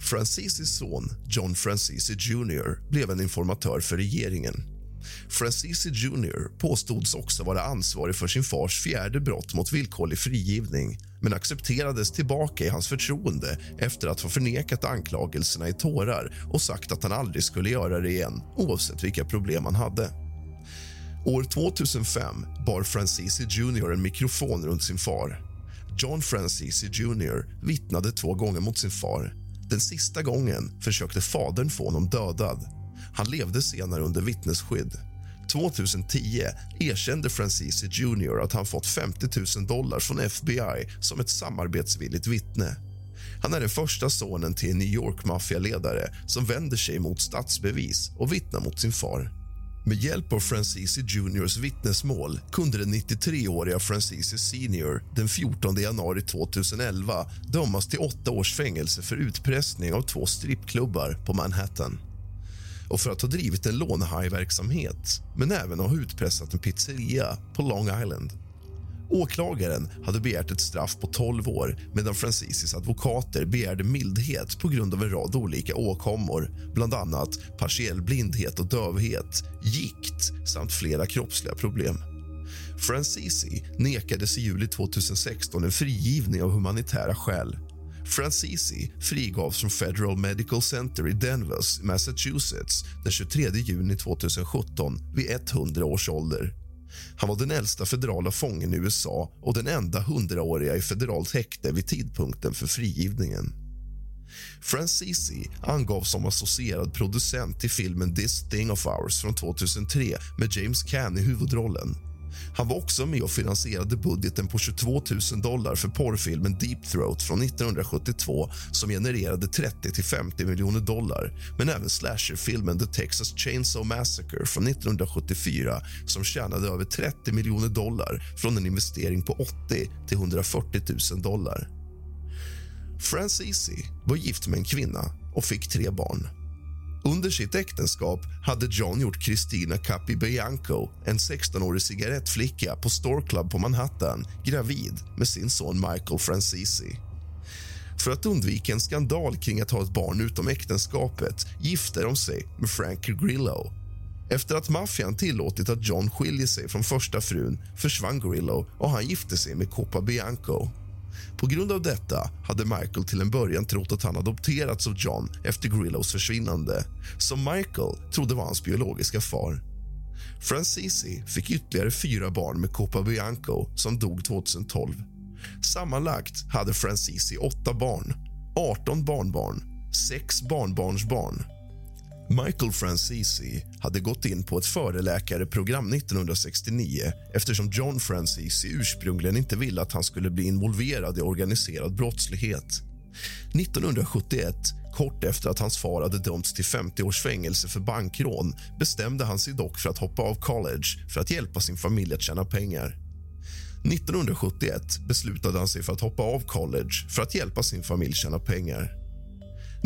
Speaker 5: Francisis son, John Francisi Jr, blev en informatör för regeringen. Francisi Jr påstods också vara ansvarig för sin fars fjärde brott mot villkorlig frigivning men accepterades tillbaka i hans förtroende efter att ha förnekat anklagelserna i tårar och sagt att han aldrig skulle göra det igen, oavsett vilka problem han hade. År 2005 bar Francisi Jr en mikrofon runt sin far. John Francisi Jr vittnade två gånger mot sin far. Den sista gången försökte fadern få honom dödad. Han levde senare under vittnesskydd. 2010 erkände Francisi Jr att han fått 50 000 dollar från FBI som ett samarbetsvilligt vittne. Han är den första sonen till en New York-maffialedare som vänder sig mot statsbevis och vittnar mot sin far. Med hjälp av Francisi Juniors vittnesmål kunde den 93-åriga Francisi Senior den 14 januari 2011 dömas till åtta års fängelse för utpressning av två strippklubbar på Manhattan och för att ha drivit en lånehajverksamhet men även ha utpressat en pizzeria på Long Island. Åklagaren hade begärt ett straff på 12 år medan Francisis advokater begärde mildhet på grund av en rad olika åkommor bland annat partiell blindhet och dövhet, gikt samt flera kroppsliga problem. Francisi nekades i juli 2016 en frigivning av humanitära skäl Francisi frigavs från Federal Medical Center i Denver, Massachusetts den 23 juni 2017 vid 100 års ålder. Han var den äldsta federala fången i USA och den enda hundraåriga i federalt häkte vid tidpunkten för frigivningen. Francisi angavs som associerad producent till filmen This thing of ours från 2003 med James Caan i huvudrollen. Han var också med och finansierade budgeten på 22 000 dollar för porrfilmen Deep Throat från 1972 som genererade 30-50 miljoner dollar men även slasherfilmen The Texas Chainsaw Massacre från 1974 som tjänade över 30 miljoner dollar från en investering på 80 till 140 000 dollar. Francisi var gift med en kvinna och fick tre barn. Under sitt äktenskap hade John gjort Christina Capibianco, en 16-årig cigarettflicka på Store Club på Manhattan, gravid med sin son Michael Francisi. För att undvika en skandal kring att ha ett barn utom äktenskapet gifte de sig med Frankie Grillo. Efter att maffian tillåtit att John skiljer sig från första frun försvann Grillo och han gifte sig med Copa Bianco. På grund av detta hade Michael till en början trott att han adopterats av John efter Grillos försvinnande som Michael trodde var hans biologiska far. Francisi fick ytterligare fyra barn med Copa Bianco som dog 2012. Sammanlagt hade Francisi åtta barn, 18 barnbarn, sex barnbarnsbarn. Michael Francisi hade gått in på ett föreläkareprogram 1969 eftersom John Francisi ursprungligen inte ville att han skulle bli involverad i organiserad brottslighet. 1971, kort efter att hans far hade dömts till 50 års fängelse för bankrån bestämde han sig dock för att hoppa av college för att hjälpa sin familj att tjäna pengar. 1971 beslutade han sig för att hoppa av college för att hjälpa sin familj tjäna pengar.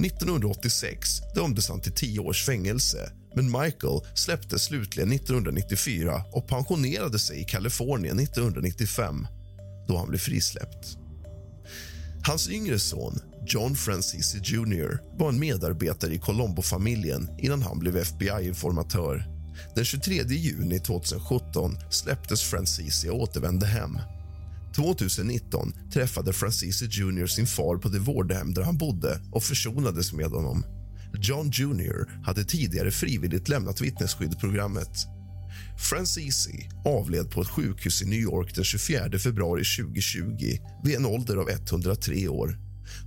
Speaker 5: 1986 dömdes han till tio års fängelse men Michael släpptes slutligen 1994 och pensionerade sig i Kalifornien 1995 då han blev frisläppt. Hans yngre son, John Francisi Jr var en medarbetare i Colombo-familjen innan han blev FBI-informatör. Den 23 juni 2017 släpptes Francisi och återvände hem. 2019 träffade Francisi Jr sin far på det vårdhem där han bodde och försonades med honom. John Jr hade tidigare frivilligt lämnat vittnesskyddprogrammet. Francisi avled på ett sjukhus i New York den 24 februari 2020 vid en ålder av 103 år.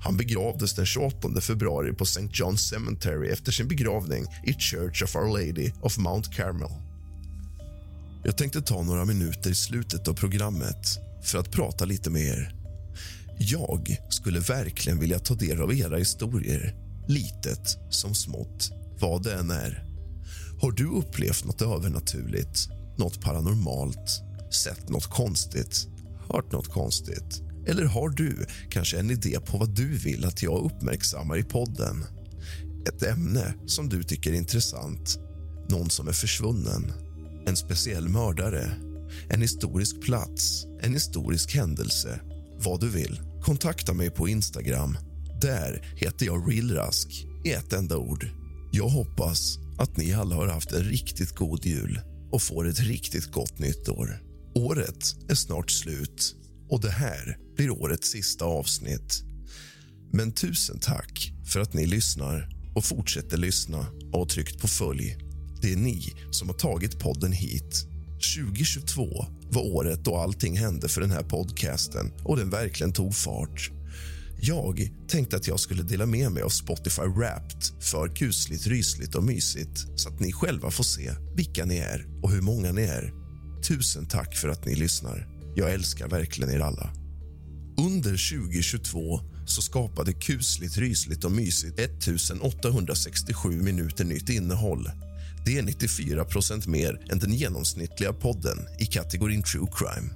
Speaker 5: Han begravdes den 28 februari på St. John's Cemetery efter sin begravning i Church of Our Lady of Mount Carmel. Jag tänkte ta några minuter i slutet av programmet för att prata lite med er. Jag skulle verkligen vilja ta del av era historier, litet som smått, vad det än är. Har du upplevt något övernaturligt, något paranormalt, sett något konstigt, hört något konstigt? Eller har du kanske en idé på vad du vill att jag uppmärksammar i podden? Ett ämne som du tycker är intressant, någon som är försvunnen, en speciell mördare, en historisk plats, en historisk händelse, vad du vill. Kontakta mig på Instagram. Där heter jag realrask i ett enda ord. Jag hoppas att ni alla har haft en riktigt god jul och får ett riktigt gott nytt år. Året är snart slut och det här blir årets sista avsnitt. Men tusen tack för att ni lyssnar och fortsätter lyssna och har tryckt på följ. Det är ni som har tagit podden hit. 2022 var året då allting hände för den här podcasten och den verkligen tog fart. Jag tänkte att jag skulle dela med mig av Spotify Wrapped för kusligt, rysligt och mysigt så att ni själva får se vilka ni är och hur många ni är. Tusen tack för att ni lyssnar. Jag älskar verkligen er alla. Under 2022 så skapade kusligt, rysligt och mysigt 1867 minuter nytt innehåll. Det är 94% mer än den genomsnittliga podden i kategorin true crime.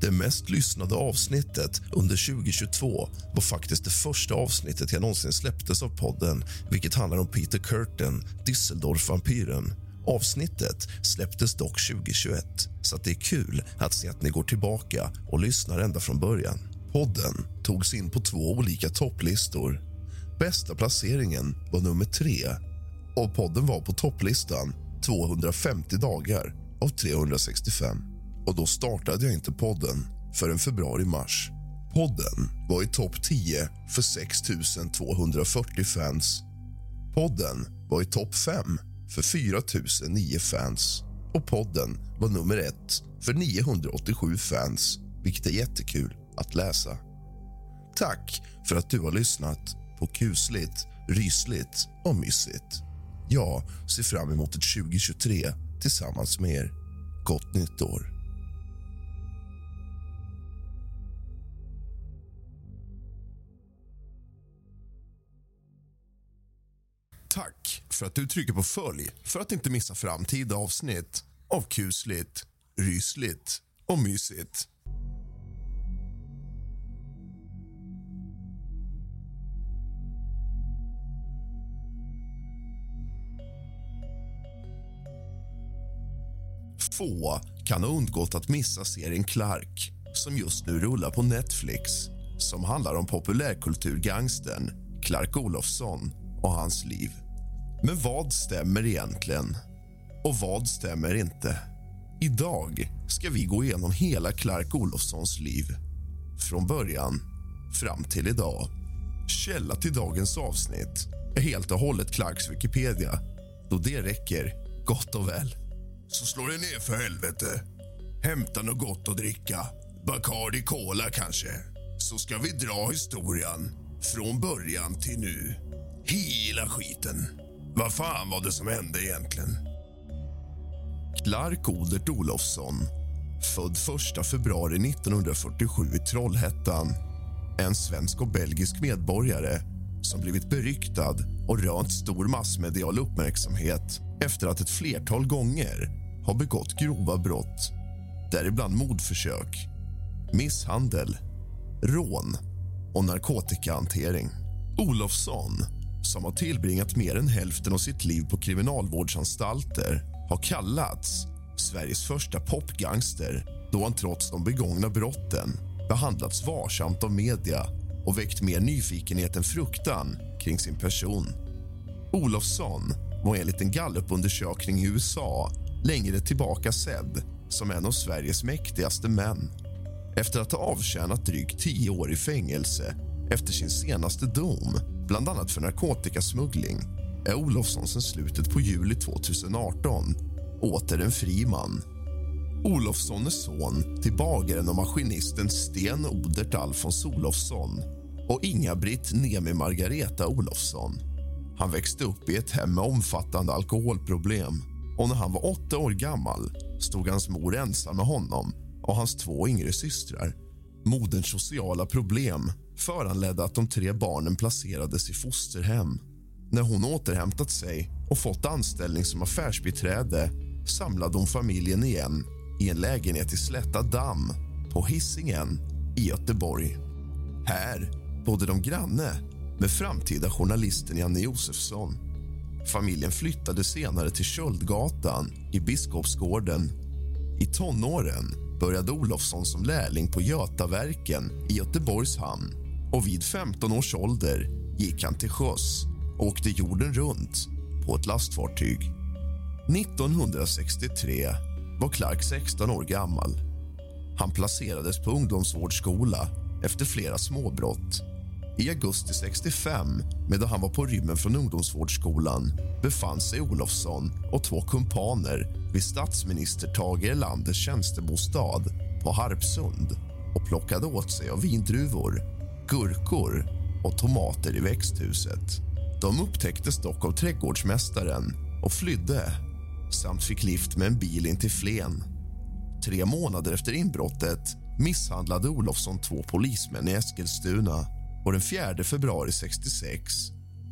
Speaker 5: Det mest lyssnade avsnittet under 2022 var faktiskt det första avsnittet jag någonsin släpptes av podden vilket handlar om Peter Curtin, Düsseldorf-vampyren. Avsnittet släpptes dock 2021, så det är kul att se att ni går tillbaka och lyssnar ända från början. Podden togs in på två olika topplistor. Bästa placeringen var nummer tre och podden var på topplistan 250 dagar av 365 och då startade jag inte podden förrän februari-mars. Podden var i topp 10 för 6 240 fans. Podden var i topp 5 för 4 009 fans och podden var nummer ett för 987 fans, vilket är jättekul att läsa. Tack för att du har lyssnat på kusligt, rysligt och mysigt. Jag ser fram emot ett 2023 tillsammans med er. Gott nytt år. Tack för att du trycker på följ för att inte missa framtida avsnitt av kusligt, rysligt och mysigt. Få kan ha undgått att missa serien Clark som just nu rullar på Netflix som handlar om populärkulturgangstern Clark Olofsson och hans liv. Men vad stämmer egentligen? Och vad stämmer inte? Idag ska vi gå igenom hela Clark Olofssons liv. Från början fram till idag. Källa till dagens avsnitt är helt och hållet Clarks Wikipedia. Då det räcker gott och väl. Så slå dig ner för helvete. Hämta något gott att dricka. Bacardi Cola kanske. Så ska vi dra historien från början till nu. Hela skiten.
Speaker 7: Vad fan var det som hände egentligen?
Speaker 5: Clark Odert Olofsson, född 1 februari 1947 i Trollhättan. En svensk och belgisk medborgare som blivit beryktad och rönt stor massmedial uppmärksamhet efter att ett flertal gånger har begått grova brott däribland mordförsök, misshandel, rån och narkotikahantering. Olofsson, som har tillbringat mer än hälften av sitt liv på kriminalvårdsanstalter har kallats Sveriges första popgangster då han trots de begångna brotten behandlats varsamt av media och väckt mer nyfikenhet än fruktan kring sin person. Olofsson var enligt en gallupundersökning i USA längre tillbaka sedd som en av Sveriges mäktigaste män. Efter att ha avtjänat drygt tio år i fängelse efter sin senaste dom, bland annat för narkotikasmuggling är Olofsson sen slutet på juli 2018 åter en fri man. Olofsson är son till bagaren och maskinisten Sten Odert Alfons Olofsson och Inga-Britt Nemi Margareta Olofsson. Han växte upp i ett hem med omfattande alkoholproblem och när han var åtta år gammal stod hans mor ensam med honom och hans två yngre systrar. Moderns sociala problem föranledde att de tre barnen placerades i fosterhem. När hon återhämtat sig och fått anställning som affärsbiträde samlade hon familjen igen i en lägenhet i Slätta damm på Hisingen i Göteborg. Här bodde de granne med framtida journalisten Janne Josefsson. Familjen flyttade senare till Köldgatan i Biskopsgården. I tonåren började Olofsson som lärling på Götaverken i Göteborgs hamn och vid 15 års ålder gick han till sjöss och åkte jorden runt på ett lastfartyg. 1963 var Clark 16 år gammal. Han placerades på ungdomsvårdsskola efter flera småbrott. I augusti 65, medan han var på rymmen från ungdomsvårdsskolan befann sig Olofsson och två kumpaner vid statsminister Tage Erlanders tjänstebostad på Harpsund och plockade åt sig av vindruvor, gurkor och tomater i växthuset. De upptäcktes dock av trädgårdsmästaren och flydde samt fick lift med en bil in till Flen. Tre månader efter inbrottet misshandlade Olofsson två polismän i Eskilstuna och den 4 februari 66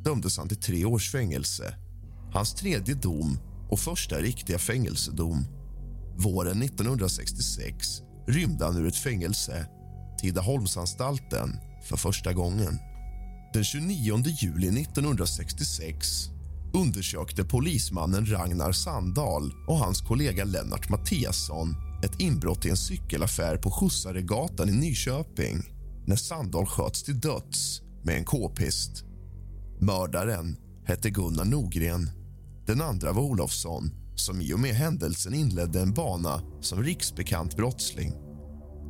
Speaker 5: dömdes han till tre års fängelse. Hans tredje dom och första riktiga fängelsedom. Våren 1966 rymde han ur ett fängelse, Tidaholmsanstalten, för första gången. Den 29 juli 1966 undersökte polismannen Ragnar Sandahl och hans kollega Lennart Mattiasson ett inbrott i en cykelaffär på Skjutsaregatan i Nyköping när Sandahl sköts till döds med en k-pist. Mördaren hette Gunnar Nogren. Den andra var Olofsson som i och med händelsen inledde en bana som riksbekant brottsling.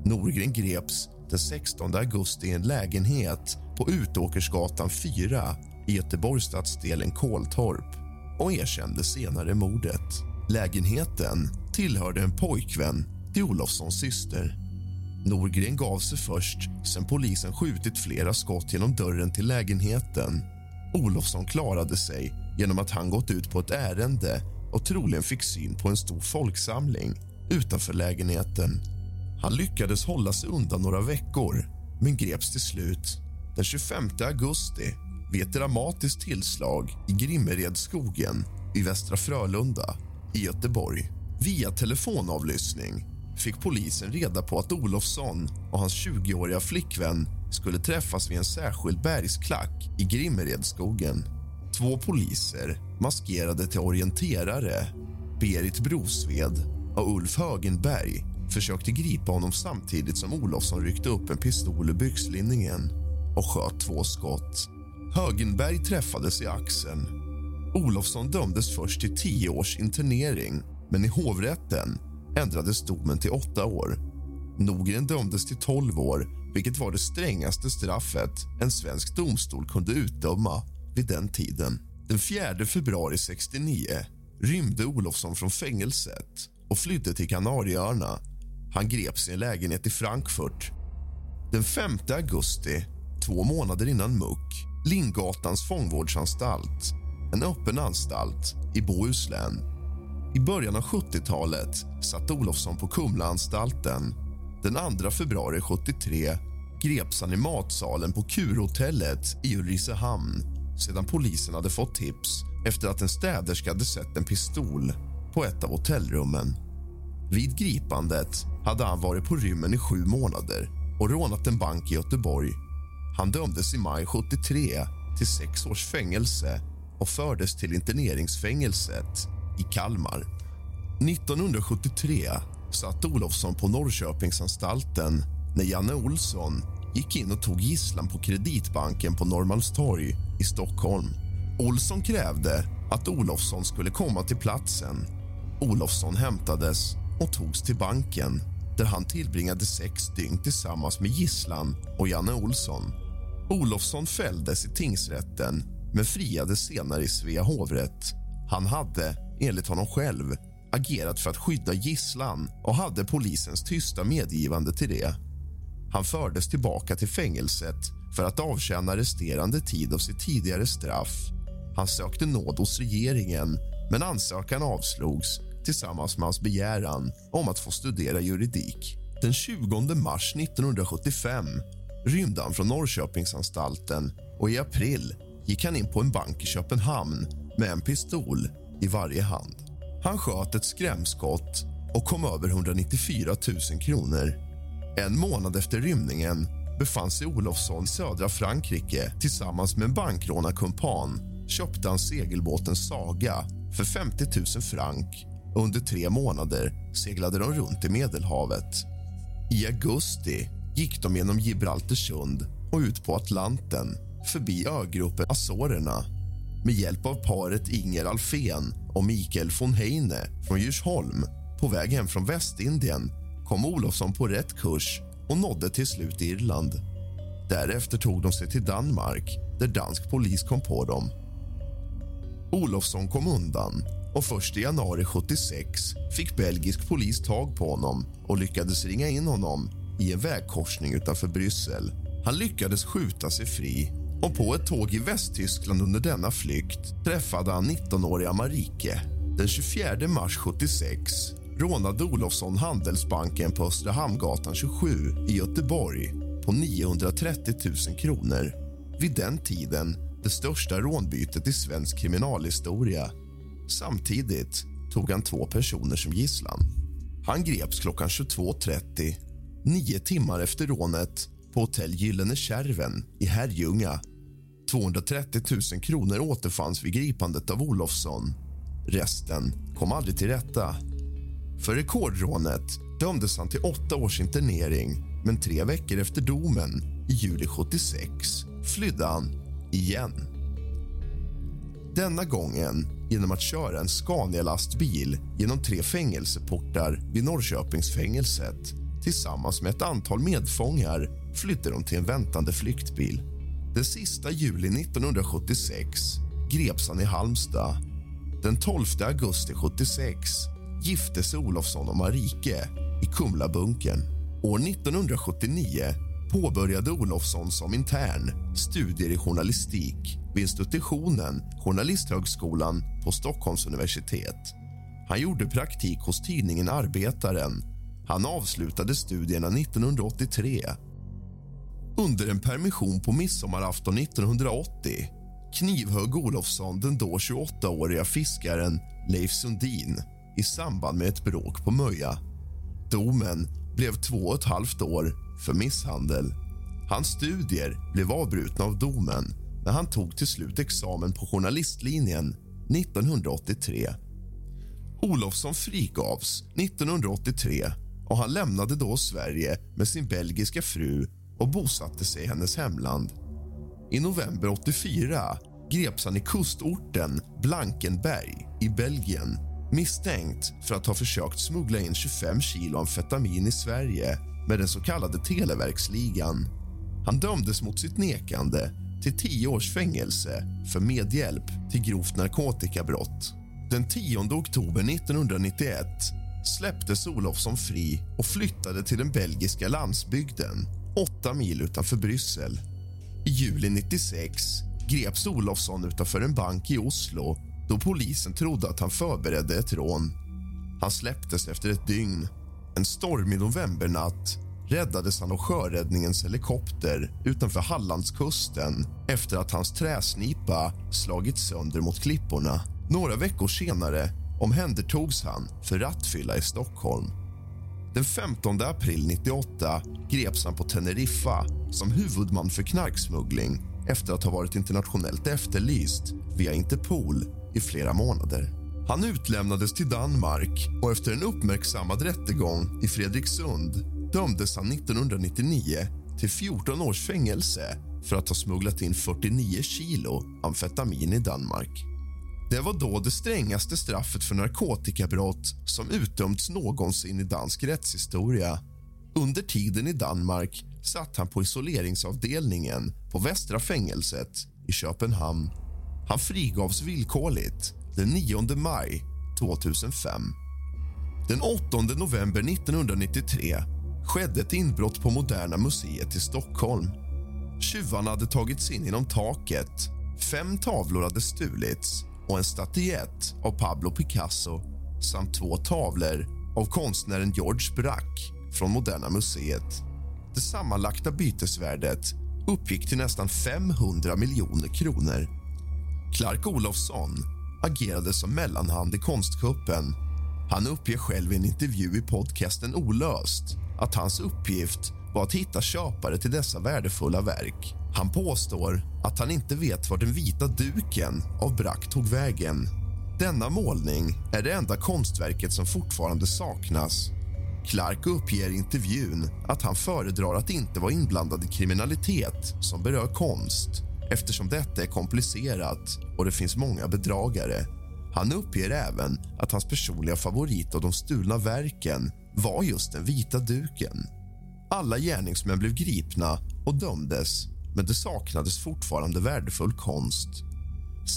Speaker 5: Norgren greps den 16 augusti i en lägenhet på Utåkersgatan 4 i Göteborgsstadsdelen Koltorp och erkände senare mordet. Lägenheten tillhörde en pojkvän till Olofssons syster. Norgren gav sig först sen polisen skjutit flera skott genom dörren till lägenheten. Olofsson klarade sig genom att han gått ut på ett ärende och troligen fick syn på en stor folksamling utanför lägenheten. Han lyckades hålla sig undan några veckor, men greps till slut den 25 augusti vid ett dramatiskt tillslag i Grimmeredsskogen i Västra Frölunda i Göteborg. Via telefonavlyssning fick polisen reda på att Olofsson och hans 20-åriga flickvän skulle träffas vid en särskild bergsklack i Grimmeredskogen. Två poliser, maskerade till orienterare Berit Brosved och Ulf Högenberg försökte gripa honom samtidigt som Olofsson ryckte upp en pistol ur byxlinningen och sköt två skott. Högenberg träffades i axeln. Olofsson dömdes först till tio års internering men i hovrätten ändrades domen till åtta år. Nogren dömdes till tolv år vilket var det strängaste straffet en svensk domstol kunde utdöma vid den tiden. Den 4 februari 69 rymde Olofsson från fängelset och flydde till Kanarieöarna. Han greps i en lägenhet i Frankfurt. Den 5 augusti, två månader innan muck, Lindgatans fångvårdsanstalt en öppen anstalt i Bohuslän. I början av 70-talet satt Olofsson på Kumlaanstalten. Den 2 februari 73 greps han i matsalen på Kurhotellet i Ulricehamn sedan polisen hade fått tips efter att en städerska hade sett en pistol på ett av hotellrummen. Vid gripandet hade han varit på rymmen i sju månader och rånat en bank i Göteborg. Han dömdes i maj 73 till sex års fängelse och fördes till interneringsfängelset i Kalmar. 1973 satt Olofsson på Norrköpingsanstalten när Janne Olsson gick in och tog gisslan på Kreditbanken på Norrmalmstorg i Stockholm. Olsson krävde att Olofsson skulle komma till platsen. Olofsson hämtades och togs till banken där han tillbringade sex dygn tillsammans med gisslan och Janne Olsson. Olofsson fälldes i tingsrätten men friades senare i Svea hovrätt. Han hade, enligt honom själv, agerat för att skydda gisslan och hade polisens tysta medgivande till det. Han fördes tillbaka till fängelset för att avtjäna resterande tid av sitt tidigare straff. Han sökte nåd hos regeringen, men ansökan avslogs tillsammans med hans begäran om att få studera juridik. Den 20 mars 1975 rymde han från Norrköpingsanstalten och i april gick han in på en bank i Köpenhamn med en pistol i varje hand. Han sköt ett skrämskott och kom över 194 000 kronor. En månad efter rymningen befann sig Olofsson i södra Frankrike tillsammans med en bankrånarkumpan köpte han segelbåten Saga för 50 000 frank under tre månader seglade de runt i Medelhavet. I augusti gick de genom Gibraltarsund och ut på Atlanten förbi ögruppen Azorerna. Med hjälp av paret Inger Alfén och Mikael von Heine från Djursholm på väg hem från Västindien kom Olofsson på rätt kurs och nådde till slut Irland. Därefter tog de sig till Danmark, där dansk polis kom på dem. Olofsson kom undan och först i januari 76 fick belgisk polis tag på honom och lyckades ringa in honom i en vägkorsning utanför Bryssel. Han lyckades skjuta sig fri och på ett tåg i Västtyskland under denna flykt träffade han 19-åriga Marike. Den 24 mars 76 rånade Olofsson Handelsbanken på Östra Hamngatan 27 i Göteborg på 930 000 kronor. Vid den tiden det största rånbytet i svensk kriminalhistoria. Samtidigt tog han två personer som gisslan. Han greps klockan 22.30, nio timmar efter rånet på hotell Gyllene Kärven i Herrljunga. 230 000 kronor återfanns vid gripandet av Olofsson. Resten kom aldrig till rätta. För rekordrånet dömdes han till åtta års internering men tre veckor efter domen, i juli 76, flydde han igen. Denna gången genom att köra en Scania-lastbil genom tre fängelseportar vid Norrköpingsfängelset. Tillsammans med ett antal medfångar flydde de till en väntande flyktbil. Den sista juli 1976 greps han i Halmstad. Den 12 augusti 76 gifte sig Olofsson och Marike i Kumlabunkern. År 1979 påbörjade Olofsson som intern studier i journalistik vid institutionen Journalisthögskolan på Stockholms universitet. Han gjorde praktik hos tidningen Arbetaren. Han avslutade studierna 1983. Under en permission på midsommarafton 1980 knivhögg Olofsson den då 28-åriga fiskaren Leif Sundin i samband med ett bråk på Möja. Domen blev två och ett halvt år för misshandel. Hans studier blev avbrutna av domen när han tog till slut examen på journalistlinjen 1983. Olofsson frigavs 1983 och han lämnade då Sverige med sin belgiska fru och bosatte sig i hennes hemland. I november 84 greps han i kustorten Blankenberg i Belgien misstänkt för att ha försökt smuggla in 25 kilo amfetamin i Sverige med den så kallade Televerksligan. Han dömdes mot sitt nekande till tio års fängelse för medhjälp till grovt narkotikabrott. Den 10 oktober 1991 släpptes Olofsson fri och flyttade till den belgiska landsbygden åtta mil utanför Bryssel. I juli 96 greps Olofsson utanför en bank i Oslo då polisen trodde att han förberedde ett rån. Han släpptes efter ett dygn. En stormig novembernatt räddades han av sjöräddningens helikopter utanför Hallandskusten efter att hans träsnipa slagits sönder mot klipporna. Några veckor senare omhändertogs han för rattfylla i Stockholm. Den 15 april 98 greps han på Teneriffa som huvudman för knarksmuggling efter att ha varit internationellt efterlyst via Interpol i flera månader. Han utlämnades till Danmark och efter en uppmärksammad rättegång i Fredriksund dömdes han 1999 till 14 års fängelse för att ha smugglat in 49 kilo amfetamin i Danmark. Det var då det strängaste straffet för narkotikabrott som utdömts någonsin i dansk rättshistoria. Under tiden i Danmark satt han på isoleringsavdelningen på Västra fängelset i Köpenhamn. Han frigavs villkorligt den 9 maj 2005. Den 8 november 1993 skedde ett inbrott på Moderna museet i Stockholm. Tjuvarna hade tagit sig in genom taket. Fem tavlor hade stulits och en statyett av Pablo Picasso samt två tavlor av konstnären George Braque från Moderna museet. Det sammanlagda bytesvärdet uppgick till nästan 500 miljoner kronor. Clark Olofsson agerade som mellanhand i konstkuppen. Han uppger själv i en intervju i podcasten Olöst att hans uppgift var att hitta köpare till dessa värdefulla verk. Han påstår att han inte vet var den vita duken av Brack tog vägen. Denna målning är det enda konstverket som fortfarande saknas. Clark uppger i intervjun att han föredrar att inte vara inblandad i kriminalitet som berör konst eftersom detta är komplicerat och det finns många bedragare. Han uppger även att hans personliga favorit av de stulna verken var just den vita duken. Alla gärningsmän blev gripna och dömdes men det saknades fortfarande värdefull konst.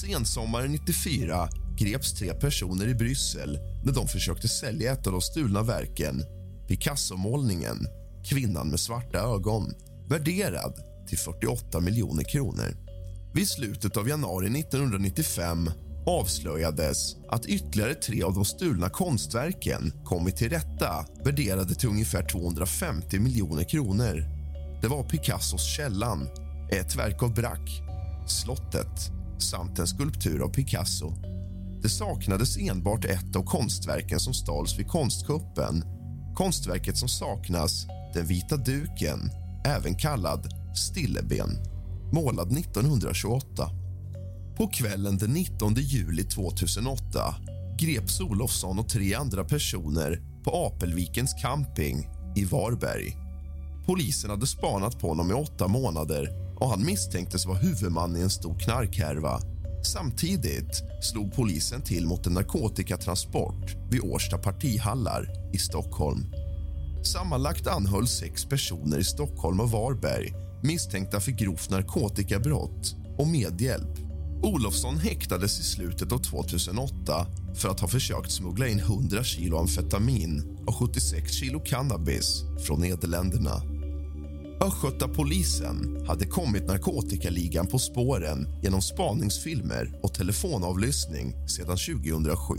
Speaker 5: Sensommaren 94 greps tre personer i Bryssel när de försökte sälja ett av de stulna verken Picasso-målningen Kvinnan med svarta ögon värderad till 48 miljoner kronor. Vid slutet av januari 1995 avslöjades att ytterligare tre av de stulna konstverken kommit till rätta värderade till ungefär 250 miljoner kronor. Det var Picassos Källan, ett verk av Braque, Slottet samt en skulptur av Picasso. Det saknades enbart ett av konstverken som stals vid konstkuppen. Konstverket som saknas, Den vita duken, även kallad Stilleben, målad 1928. På kvällen den 19 juli 2008 greps Olofsson och tre andra personer på Apelvikens camping i Varberg. Polisen hade spanat på honom i åtta månader och han misstänktes vara huvudman i en stor knarkhärva. Samtidigt slog polisen till mot en narkotikatransport vid Årsta partihallar i Stockholm. Sammanlagt anhölls sex personer i Stockholm och Varberg misstänkta för grovt narkotikabrott och medhjälp. Olofsson häktades i slutet av 2008 för att ha försökt smuggla in 100 kilo amfetamin och 76 kilo cannabis från Nederländerna. Östgötapolisen hade kommit narkotikaligan på spåren genom spaningsfilmer och telefonavlyssning sedan 2007.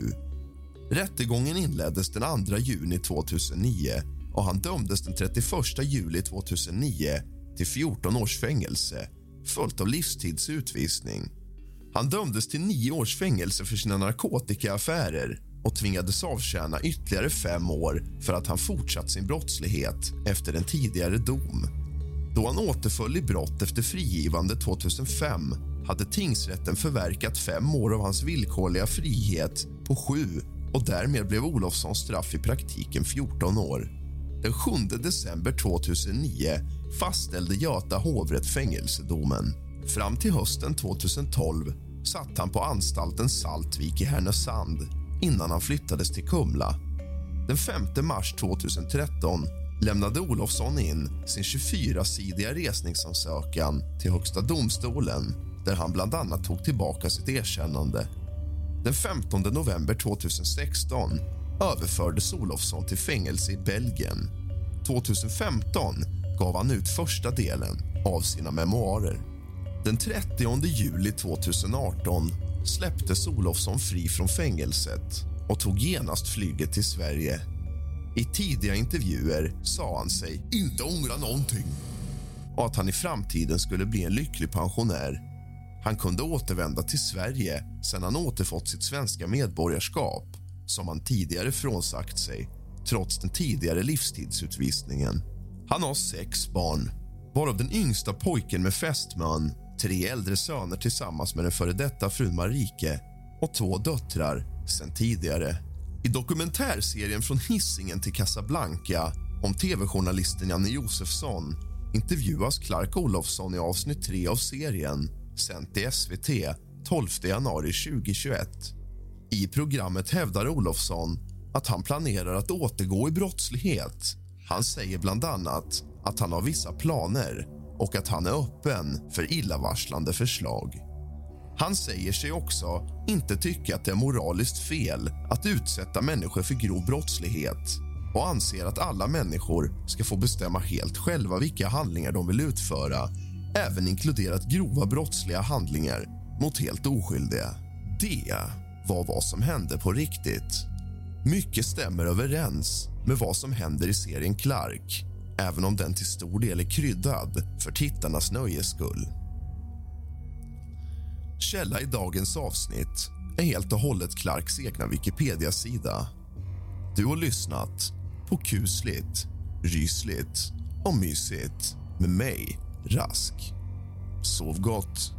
Speaker 5: Rättegången inleddes den 2 juni 2009 och han dömdes den 31 juli 2009 till 14 års fängelse följt av livstidsutvisning. Han dömdes till nio års fängelse för sina narkotikaaffärer och tvingades avtjäna ytterligare fem år för att han fortsatt sin brottslighet efter en tidigare dom. Då han återföll i brott efter frigivande 2005 hade tingsrätten förverkat fem år av hans villkorliga frihet på sju och därmed blev Olofssons straff i praktiken 14 år. Den 7 december 2009 fastställde Göta hovrätt fängelsedomen. Fram till hösten 2012 satt han på anstalten Saltvik i Härnösand innan han flyttades till Kumla. Den 5 mars 2013 lämnade Olofsson in sin 24-sidiga resningsansökan till Högsta domstolen där han bland annat tog tillbaka sitt erkännande. Den 15 november 2016 överfördes Olofsson till fängelse i Belgien. 2015 gav han ut första delen av sina memoarer.
Speaker 8: Den 30 juli 2018 släpptes Olofsson fri från fängelset och tog genast flyget till Sverige. I tidiga intervjuer sa han sig inte ångra någonting och att han i framtiden skulle bli en lycklig pensionär. Han kunde återvända till Sverige sen han återfått sitt svenska medborgarskap som han tidigare frånsagt sig trots den tidigare livstidsutvisningen. Han har sex barn, varav den yngsta pojken med fästman tre äldre söner tillsammans med den före detta frun Marike och två döttrar sen tidigare. I dokumentärserien Från hissingen till Casablanca om tv-journalisten Janne Josefsson intervjuas Clark Olofsson i avsnitt 3 av serien sänt i SVT 12 januari 2021. I programmet hävdar Olofsson att han planerar att återgå i brottslighet. Han säger bland annat att han har vissa planer och att han är öppen för illavarslande förslag. Han säger sig också inte tycka att det är moraliskt fel att utsätta människor för grov brottslighet och anser att alla människor ska få bestämma helt själva vilka handlingar de vill utföra även inkluderat grova brottsliga handlingar mot helt oskyldiga. Det var vad som hände på riktigt. Mycket stämmer överens med vad som händer i serien Clark även om den till stor del är kryddad för tittarnas nöjes skull. Källa i dagens avsnitt är helt och hållet Clarks egna Wikipedia-sida. Du har lyssnat på kusligt, rysligt och mysigt med mig, Rask. Sov gott.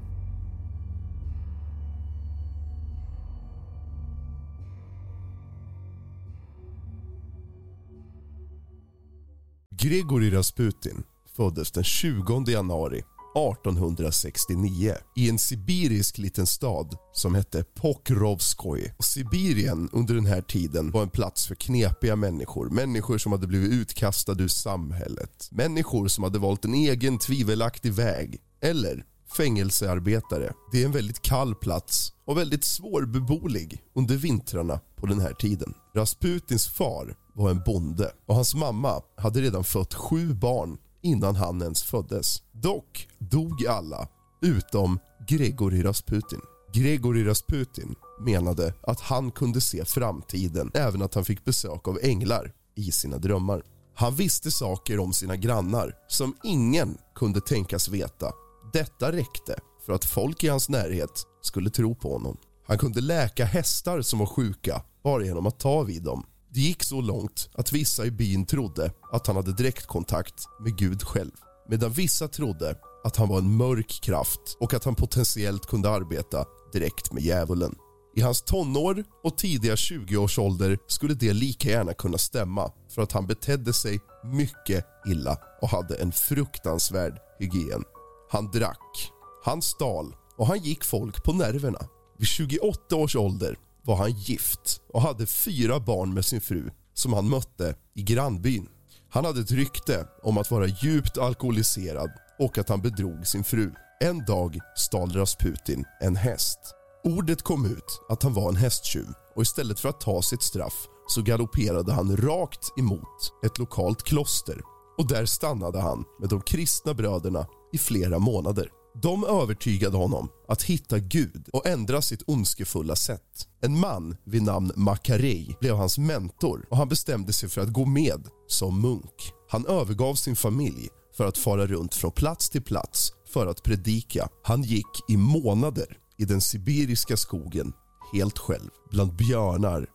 Speaker 5: Grigorij Rasputin föddes den 20 januari 1869 i en sibirisk liten stad som hette Pokrovskoj. Sibirien under den här tiden var en plats för knepiga människor. Människor som hade blivit utkastade ur samhället. Människor som hade valt en egen tvivelaktig väg. Eller fängelsearbetare. Det är en väldigt kall plats och väldigt svårbeboelig under vintrarna på den här tiden. Rasputins far var en bonde och hans mamma hade redan fött sju barn innan han ens föddes. Dock dog alla utom Gregory Rasputin. Gregory Rasputin menade att han kunde se framtiden även att han fick besök av änglar i sina drömmar. Han visste saker om sina grannar som ingen kunde tänkas veta. Detta räckte för att folk i hans närhet skulle tro på honom. Han kunde läka hästar som var sjuka bara genom att ta vid dem. Det gick så långt att vissa i byn trodde att han hade direktkontakt med Gud själv medan vissa trodde att han var en mörk kraft och att han potentiellt kunde arbeta direkt med djävulen. I hans tonår och tidiga 20-årsålder skulle det lika gärna kunna stämma för att han betedde sig mycket illa och hade en fruktansvärd hygien. Han drack, han stal och han gick folk på nerverna. Vid 28 års ålder var han gift och hade fyra barn med sin fru som han mötte i grannbyn. Han hade ett rykte om att vara djupt alkoholiserad och att han bedrog sin fru. En dag stal Rasputin en häst. Ordet kom ut att han var en hästtjuv och istället för att ta sitt straff så galopperade han rakt emot ett lokalt kloster och där stannade han med de kristna bröderna i flera månader. De övertygade honom att hitta Gud och ändra sitt ondskefulla sätt. En man vid namn Makarej blev hans mentor och han bestämde sig för att gå med som munk. Han övergav sin familj för att fara runt från plats till plats för att predika. Han gick i månader i den sibiriska skogen helt själv bland björnar,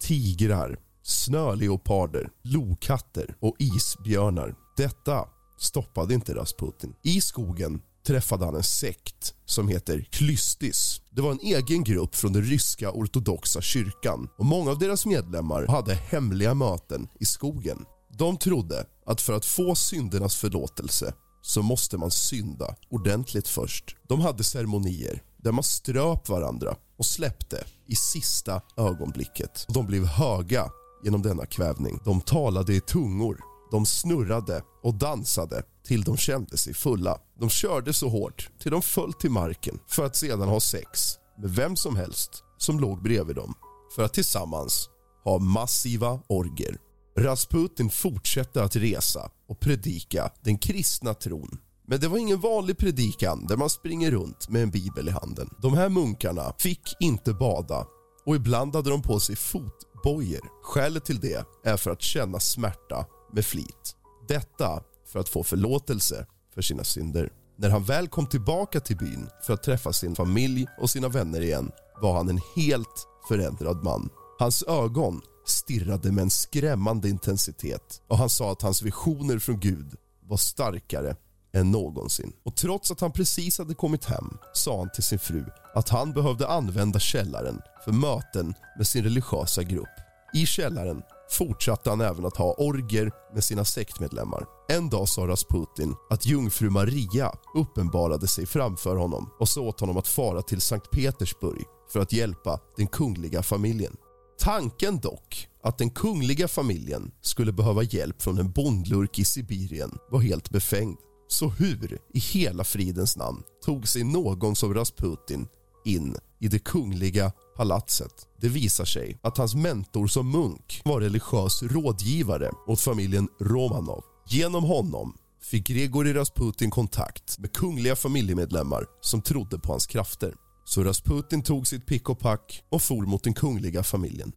Speaker 5: tigrar, snöleoparder, lokatter och isbjörnar. Detta stoppade inte Rasputin. I skogen träffade han en sekt som heter Klystis. Det var en egen grupp från den ryska ortodoxa kyrkan och många av deras medlemmar hade hemliga möten i skogen. De trodde att för att få syndernas förlåtelse så måste man synda ordentligt först. De hade ceremonier där man ströp varandra och släppte i sista ögonblicket. De blev höga genom denna kvävning. De talade i tungor, de snurrade och dansade till de kände sig fulla. De körde så hårt till de föll till marken för att sedan ha sex med vem som helst som låg bredvid dem för att tillsammans ha massiva orger. Rasputin fortsatte att resa och predika den kristna tron Men det var ingen vanlig predikan där man springer runt med en bibel i handen. De här munkarna fick inte bada och ibland hade de på sig fotbojor. Skälet till det är för att känna smärta med flit. Detta för att få förlåtelse för sina synder. När han väl kom tillbaka till byn för att träffa sin familj och sina vänner igen var han en helt förändrad man. Hans ögon stirrade med en skrämmande intensitet och han sa att hans visioner från Gud var starkare än någonsin. Och Trots att han precis hade kommit hem sa han till sin fru att han behövde använda källaren för möten med sin religiösa grupp. I källaren fortsatte han även att ha orger med sina sektmedlemmar. En dag sa Rasputin att jungfru Maria uppenbarade sig framför honom och sa åt honom att fara till Sankt Petersburg för att hjälpa den kungliga familjen. Tanken dock att den kungliga familjen skulle behöva hjälp från en bondlurk i Sibirien var helt befängd. Så hur i hela fridens namn tog sig någon som Rasputin in i det kungliga palatset? Det visar sig att hans mentor som munk var religiös rådgivare åt familjen Romanov. Genom honom fick Grigorij Rasputin kontakt med kungliga familjemedlemmar som trodde på hans krafter. Så Rasputin tog sitt pick och pack och for mot den kungliga familjen.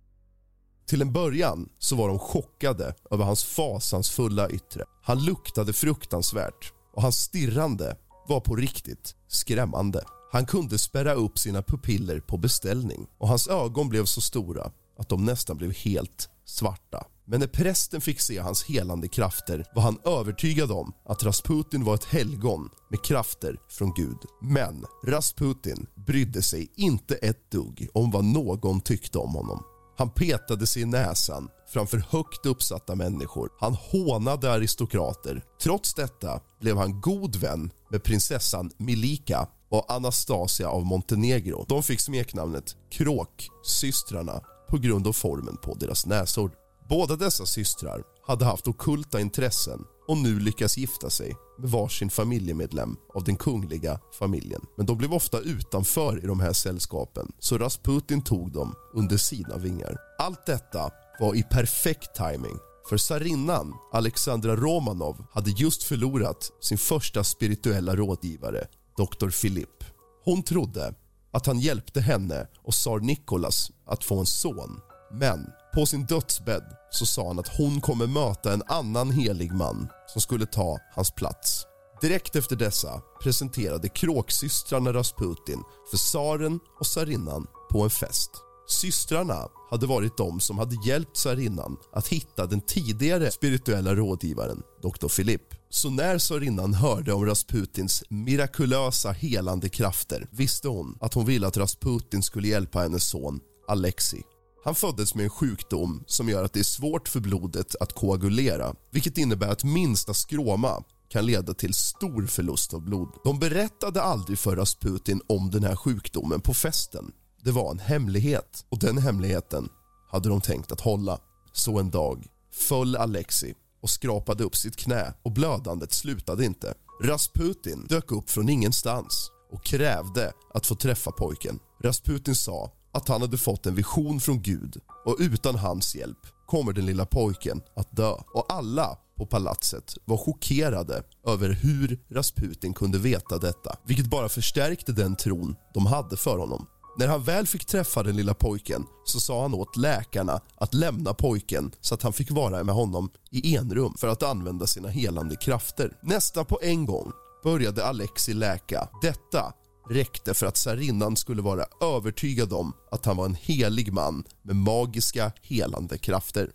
Speaker 5: Till en början så var de chockade över hans fasansfulla yttre. Han luktade fruktansvärt och hans stirrande var på riktigt skrämmande. Han kunde spärra upp sina pupiller på beställning och hans ögon blev så stora att de nästan blev helt svarta. Men när prästen fick se hans helande krafter var han övertygad om att Rasputin var ett helgon med krafter från Gud. Men Rasputin brydde sig inte ett dugg om vad någon tyckte om honom. Han petade sig i näsan framför högt uppsatta människor. Han hånade aristokrater. Trots detta blev han god vän med prinsessan Milika och Anastasia av Montenegro. De fick smeknamnet Kråksystrarna på grund av formen på deras näsor. Båda dessa systrar hade haft okulta intressen och nu lyckas gifta sig med varsin familjemedlem av den kungliga familjen. Men de blev ofta utanför i de här sällskapen så Rasputin tog dem under sina vingar. Allt detta var i perfekt timing för tsarinnan Alexandra Romanov hade just förlorat sin första spirituella rådgivare, Dr. Philipp. Hon trodde att han hjälpte henne och tsar Nikolas att få en son. Men på sin dödsbädd så sa han att hon kommer möta en annan helig man som skulle ta hans plats. Direkt efter dessa presenterade kråksystrarna Rasputin för tsaren och tsarinnan på en fest. Systrarna hade varit de som hade hjälpt tsarinnan att hitta den tidigare spirituella rådgivaren, Dr. Philipp. Så när tsarinnan hörde om Rasputins mirakulösa helande krafter visste hon att hon ville att Rasputin skulle hjälpa hennes son Alexei. Han föddes med en sjukdom som gör att det är svårt för blodet att koagulera vilket innebär att minsta skråma kan leda till stor förlust av blod. De berättade aldrig för Rasputin om den här sjukdomen på festen. Det var en hemlighet och den hemligheten hade de tänkt att hålla. Så en dag föll Alexei och skrapade upp sitt knä och blödandet slutade inte. Rasputin dök upp från ingenstans och krävde att få träffa pojken. Rasputin sa att han hade fått en vision från Gud och utan hans hjälp kommer den lilla pojken att dö. Och alla på palatset var chockerade över hur Rasputin kunde veta detta vilket bara förstärkte den tron de hade för honom. När han väl fick träffa den lilla pojken så sa han åt läkarna att lämna pojken så att han fick vara med honom i enrum för att använda sina helande krafter. Nästan på en gång började Alexi läka. Detta räckte för att tsarinnan skulle vara övertygad om att han var en helig man med magiska helande krafter.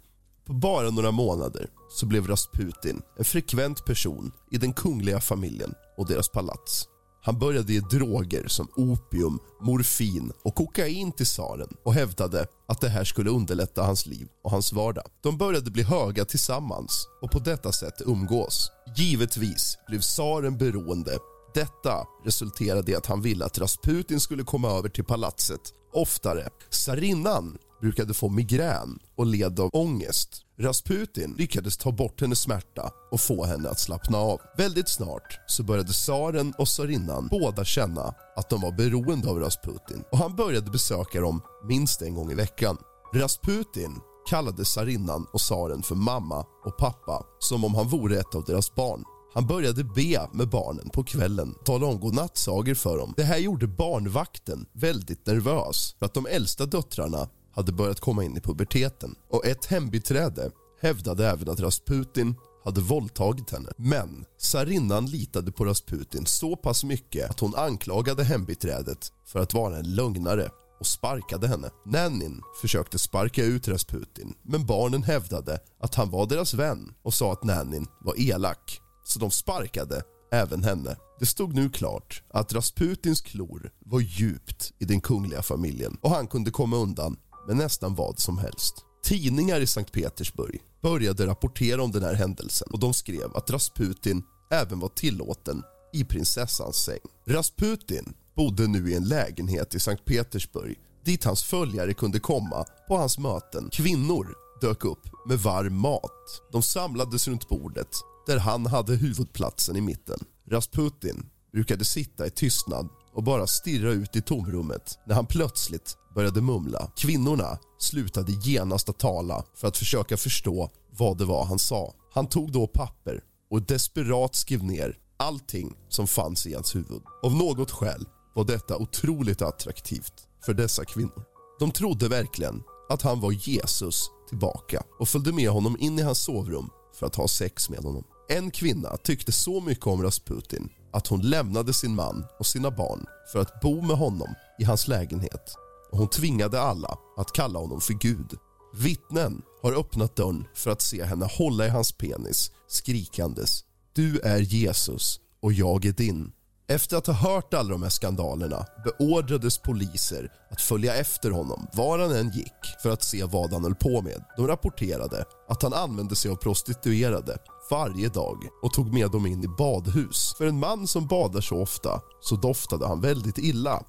Speaker 5: På bara några månader så blev Rasputin en frekvent person i den kungliga familjen och deras palats. Han började ge droger som opium, morfin och kokain till tsaren och hävdade att det här skulle underlätta hans liv och hans vardag. De började bli höga tillsammans och på detta sätt umgås. Givetvis blev tsaren beroende detta resulterade i att han ville att Rasputin skulle komma över till palatset oftare. Tsarinnan brukade få migrän och led av ångest. Rasputin lyckades ta bort hennes smärta och få henne att slappna av. Väldigt snart så började tsaren och tsarinnan båda känna att de var beroende av Rasputin och han började besöka dem minst en gång i veckan. Rasputin kallade tsarinnan och tsaren för mamma och pappa som om han vore ett av deras barn. Han började be med barnen på kvällen, tala om godnattsagor för dem. Det här gjorde barnvakten väldigt nervös för att de äldsta döttrarna hade börjat komma in i puberteten. Och ett hembiträde hävdade även att Rasputin hade våldtagit henne. Men Sarinnan litade på Rasputin så pass mycket att hon anklagade hembiträdet för att vara en lögnare och sparkade henne. Nannin försökte sparka ut Rasputin men barnen hävdade att han var deras vän och sa att Nannin var elak. Så de sparkade även henne. Det stod nu klart att Rasputins klor var djupt i den kungliga familjen och han kunde komma undan med nästan vad som helst. Tidningar i Sankt Petersburg började rapportera om den här händelsen och de skrev att Rasputin även var tillåten i prinsessans säng. Rasputin bodde nu i en lägenhet i Sankt Petersburg dit hans följare kunde komma på hans möten. Kvinnor dök upp med varm mat. De samlades runt bordet där han hade huvudplatsen i mitten. Rasputin brukade sitta i tystnad och bara stirra ut i tomrummet när han plötsligt började mumla. Kvinnorna slutade genast att tala för att försöka förstå vad det var han sa. Han tog då papper och desperat skrev ner allting som fanns i hans huvud. Av något skäl var detta otroligt attraktivt för dessa kvinnor. De trodde verkligen att han var Jesus tillbaka och följde med honom in i hans sovrum för att ha sex med honom. En kvinna tyckte så mycket om Rasputin att hon lämnade sin man och sina barn för att bo med honom i hans lägenhet. Och hon tvingade alla att kalla honom för Gud. Vittnen har öppnat dörren för att se henne hålla i hans penis skrikandes Du är Jesus och jag är din. Efter att ha hört alla de här skandalerna beordrades poliser att följa efter honom var han än gick för att se vad han höll på med. De rapporterade att han använde sig av prostituerade varje dag och tog med dem in i badhus. För en man som badar så ofta så doftade han väldigt illa.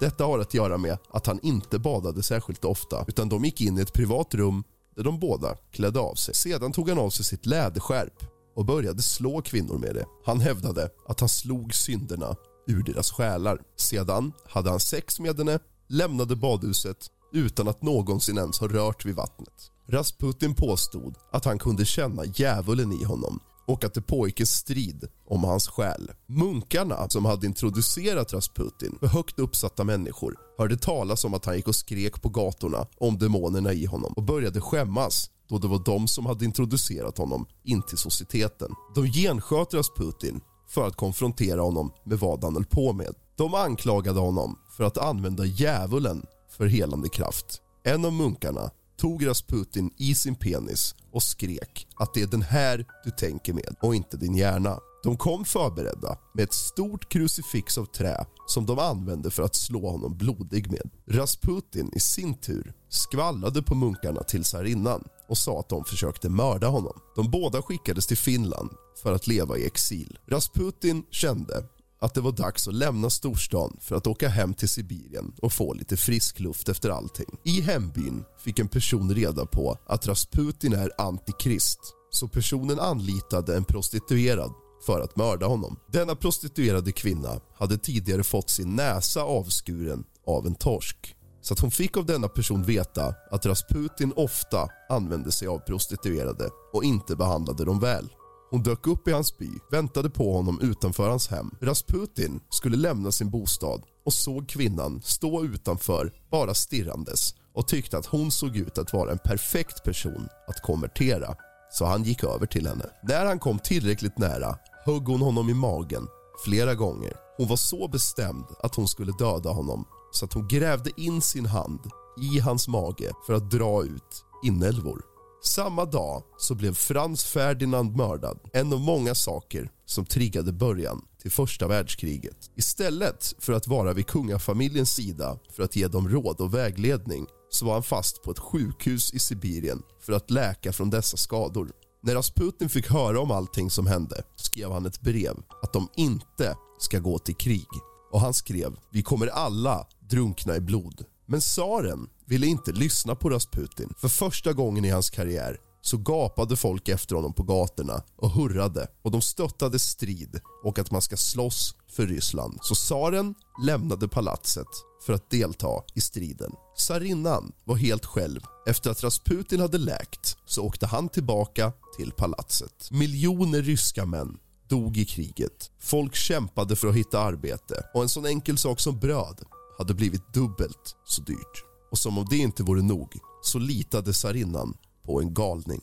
Speaker 5: Detta har att göra med att han inte badade särskilt ofta utan de gick in i ett privat rum där de båda klädde av sig. Sedan tog han av sig sitt läderskärp och började slå kvinnor med det. Han hävdade att han slog synderna ur deras själar. Sedan hade han sex med henne, lämnade badhuset utan att någonsin ens ha rört vid vattnet. Rasputin påstod att han kunde känna djävulen i honom och att det pågick en strid om hans själ. Munkarna som hade introducerat Rasputin för högt uppsatta människor hörde talas om att han gick och skrek på gatorna om demonerna i honom och började skämmas då det var de som hade introducerat honom in till societeten. De gensköt Rasputin för att konfrontera honom med vad han höll på med. De anklagade honom för att använda djävulen för helande kraft. En av munkarna tog Rasputin i sin penis och skrek att det är den här du tänker med och inte din hjärna. De kom förberedda med ett stort krucifix av trä som de använde för att slå honom blodig med. Rasputin i sin tur skvallrade på munkarna till tsarinnan och sa att de försökte mörda honom. De båda skickades till Finland för att leva i exil. Rasputin kände att det var dags att lämna storstan för att åka hem till Sibirien och få lite frisk luft efter allting. I hembyn fick en person reda på att Rasputin är antikrist så personen anlitade en prostituerad för att mörda honom. Denna prostituerade kvinna hade tidigare fått sin näsa avskuren av en torsk så att hon fick av denna person veta att Rasputin ofta använde sig av prostituerade och inte behandlade dem väl. Hon dök upp i hans by, väntade på honom utanför hans hem. Rasputin skulle lämna sin bostad och såg kvinnan stå utanför bara stirrandes och tyckte att hon såg ut att vara en perfekt person att konvertera. Så han gick över till henne. När han kom tillräckligt nära högg hon honom i magen flera gånger. Hon var så bestämd att hon skulle döda honom så att hon grävde in sin hand i hans mage för att dra ut inälvor. Samma dag så blev Frans Ferdinand mördad. En av många saker som triggade början till första världskriget. Istället för att vara vid kungafamiljens sida för att ge dem råd och vägledning så var han fast på ett sjukhus i Sibirien för att läka från dessa skador. När Rasputin fick höra om allting som hände skrev han ett brev att de inte ska gå till krig. Och Han skrev vi kommer alla drunkna i blod. Men tsaren ville inte lyssna på Rasputin. För första gången i hans karriär så gapade folk efter honom på gatorna och hurrade och de stöttade strid och att man ska slåss för Ryssland. Så tsaren lämnade palatset för att delta i striden. Tsarinnan var helt själv. Efter att Rasputin hade läkt så åkte han tillbaka till palatset. Miljoner ryska män dog i kriget. Folk kämpade för att hitta arbete och en sån enkel sak som bröd hade blivit dubbelt så dyrt. Och som om det inte vore nog så litade tsarinnan på en galning.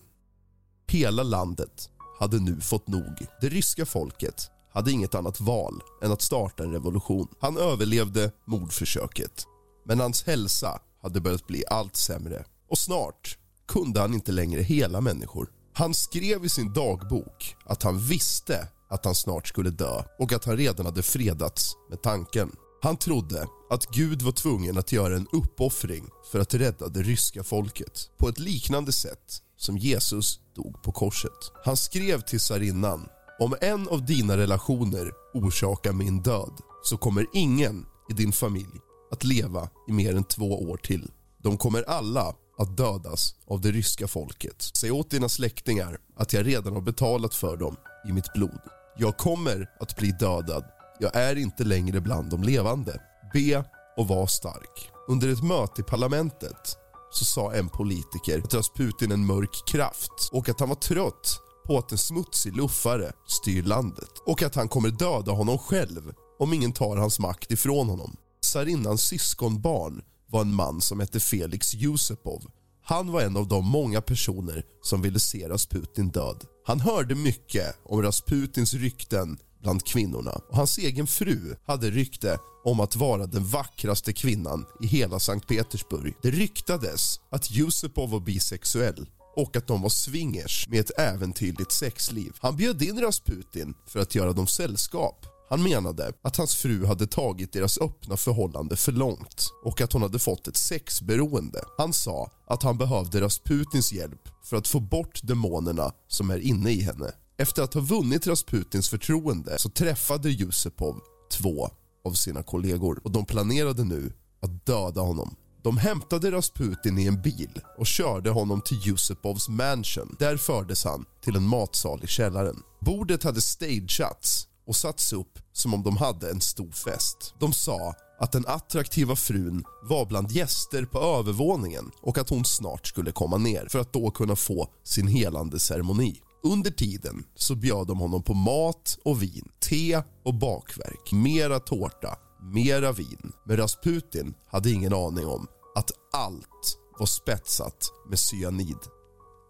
Speaker 5: Hela landet hade nu fått nog. Det ryska folket hade inget annat val än att starta en revolution. Han överlevde mordförsöket, men hans hälsa hade börjat bli allt sämre. Och snart kunde han inte längre hela människor. Han skrev i sin dagbok att han visste att han snart skulle dö och att han redan hade fredats med tanken. Han trodde att Gud var tvungen att göra en uppoffring för att rädda det ryska folket på ett liknande sätt som Jesus dog på korset. Han skrev till tsarinnan om en av dina relationer orsakar min död så kommer ingen i din familj att leva i mer än två år till. De kommer alla att dödas av det ryska folket. Säg åt dina släktingar att jag redan har betalat för dem i mitt blod. Jag kommer att bli dödad. Jag är inte längre bland de levande. Be och var stark. Under ett möte i parlamentet så sa en politiker att Rasputin är en mörk kraft och att han var trött på att en smutsig luffare styr landet och att han kommer döda honom själv om ingen tar hans makt ifrån honom. Tsarinnans syskonbarn var en man som hette Felix Yusupov. Han var en av de många personer som ville se Rasputin död. Han hörde mycket om Rasputins rykten bland kvinnorna och hans egen fru hade rykte om att vara den vackraste kvinnan i hela Sankt Petersburg. Det ryktades att Yusupov var bisexuell och att de var swingers med ett äventyrligt sexliv. Han bjöd in Rasputin för att göra dem sällskap. Han menade att hans fru hade tagit deras öppna förhållande för långt och att hon hade fått ett sexberoende. Han sa att han behövde Rasputins hjälp för att få bort demonerna som är inne i henne. Efter att ha vunnit Rasputins förtroende så träffade Yusupov två av sina kollegor och de planerade nu att döda honom. De hämtade Rasputin i en bil och körde honom till Yusupovs mansion. Där fördes han till en matsal i källaren. Bordet hade stageats och satts upp som om de hade en stor fest. De sa att den attraktiva frun var bland gäster på övervåningen och att hon snart skulle komma ner för att då kunna få sin helande ceremoni. Under tiden så bjöd de honom på mat och vin, te och bakverk, mera tårta, mera vin. Men Rasputin hade ingen aning om att allt var spetsat med cyanid.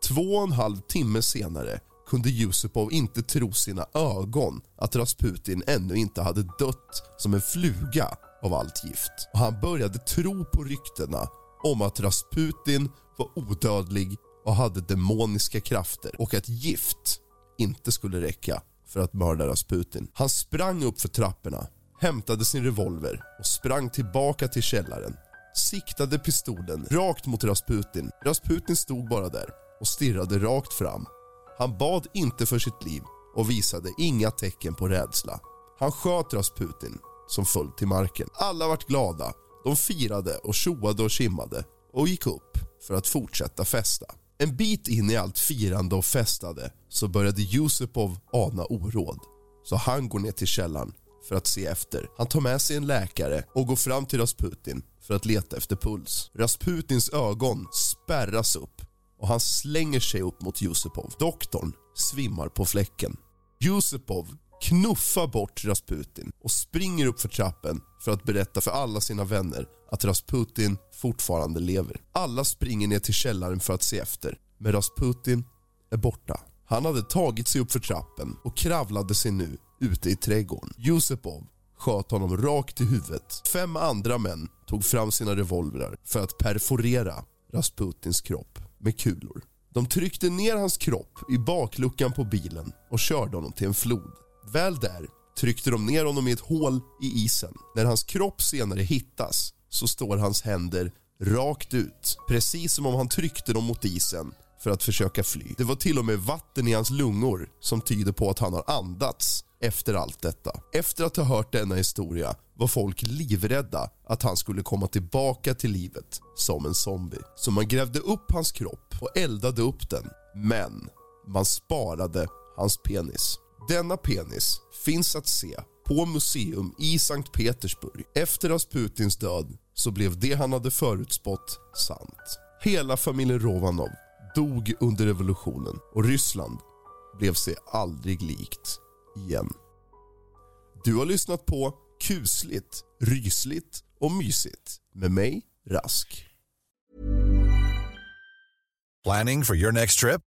Speaker 5: Två och en halv timme senare kunde Yusupov inte tro sina ögon att Rasputin ännu inte hade dött som en fluga av allt gift. Och han började tro på ryktena om att Rasputin var odödlig och hade demoniska krafter och att gift inte skulle räcka för att mörda Rasputin. Han sprang upp för trapporna, hämtade sin revolver och sprang tillbaka till källaren. Siktade pistolen rakt mot Rasputin. Rasputin stod bara där och stirrade rakt fram. Han bad inte för sitt liv och visade inga tecken på rädsla. Han sköt Rasputin, som föll till marken. Alla vart glada. De firade och tjoade och kimmade och gick upp för att fortsätta festa. En bit in i allt firande och festade så började Yusupov ana oråd. Så han går ner till källaren för att se efter. Han tar med sig en läkare och går fram till Rasputin för att leta efter puls. Rasputins ögon spärras upp och han slänger sig upp mot Yusupov. Doktorn svimmar på fläcken. Yusupov knuffar bort Rasputin och springer upp för trappen för att berätta för alla sina vänner att Rasputin fortfarande lever. Alla springer ner till källaren för att se efter, men Rasputin är borta. Han hade tagit sig upp för trappen och kravlade sig nu ute i trädgården. Yusupov sköt honom rakt i huvudet. Fem andra män tog fram sina revolvrar för att perforera Rasputins kropp med kulor. De tryckte ner hans kropp i bakluckan på bilen och körde honom till en flod. Väl där tryckte de ner honom i ett hål i isen. När hans kropp senare hittas så står hans händer rakt ut, precis som om han tryckte dem mot isen för att försöka fly. Det var till och med vatten i hans lungor som tyder på att han har andats efter allt detta. Efter att ha hört denna historia var folk livrädda att han skulle komma tillbaka till livet som en zombie. Så man grävde upp hans kropp och eldade upp den. Men man sparade hans penis. Denna penis finns att se på museum i Sankt Petersburg. Efter Rasputins död så blev det han hade förutspått sant. Hela familjen Rovanov dog under revolutionen och Ryssland blev sig aldrig likt
Speaker 9: igen. Du har lyssnat på kusligt, rysligt och mysigt med mig, Rask.
Speaker 10: Planning for your next trip?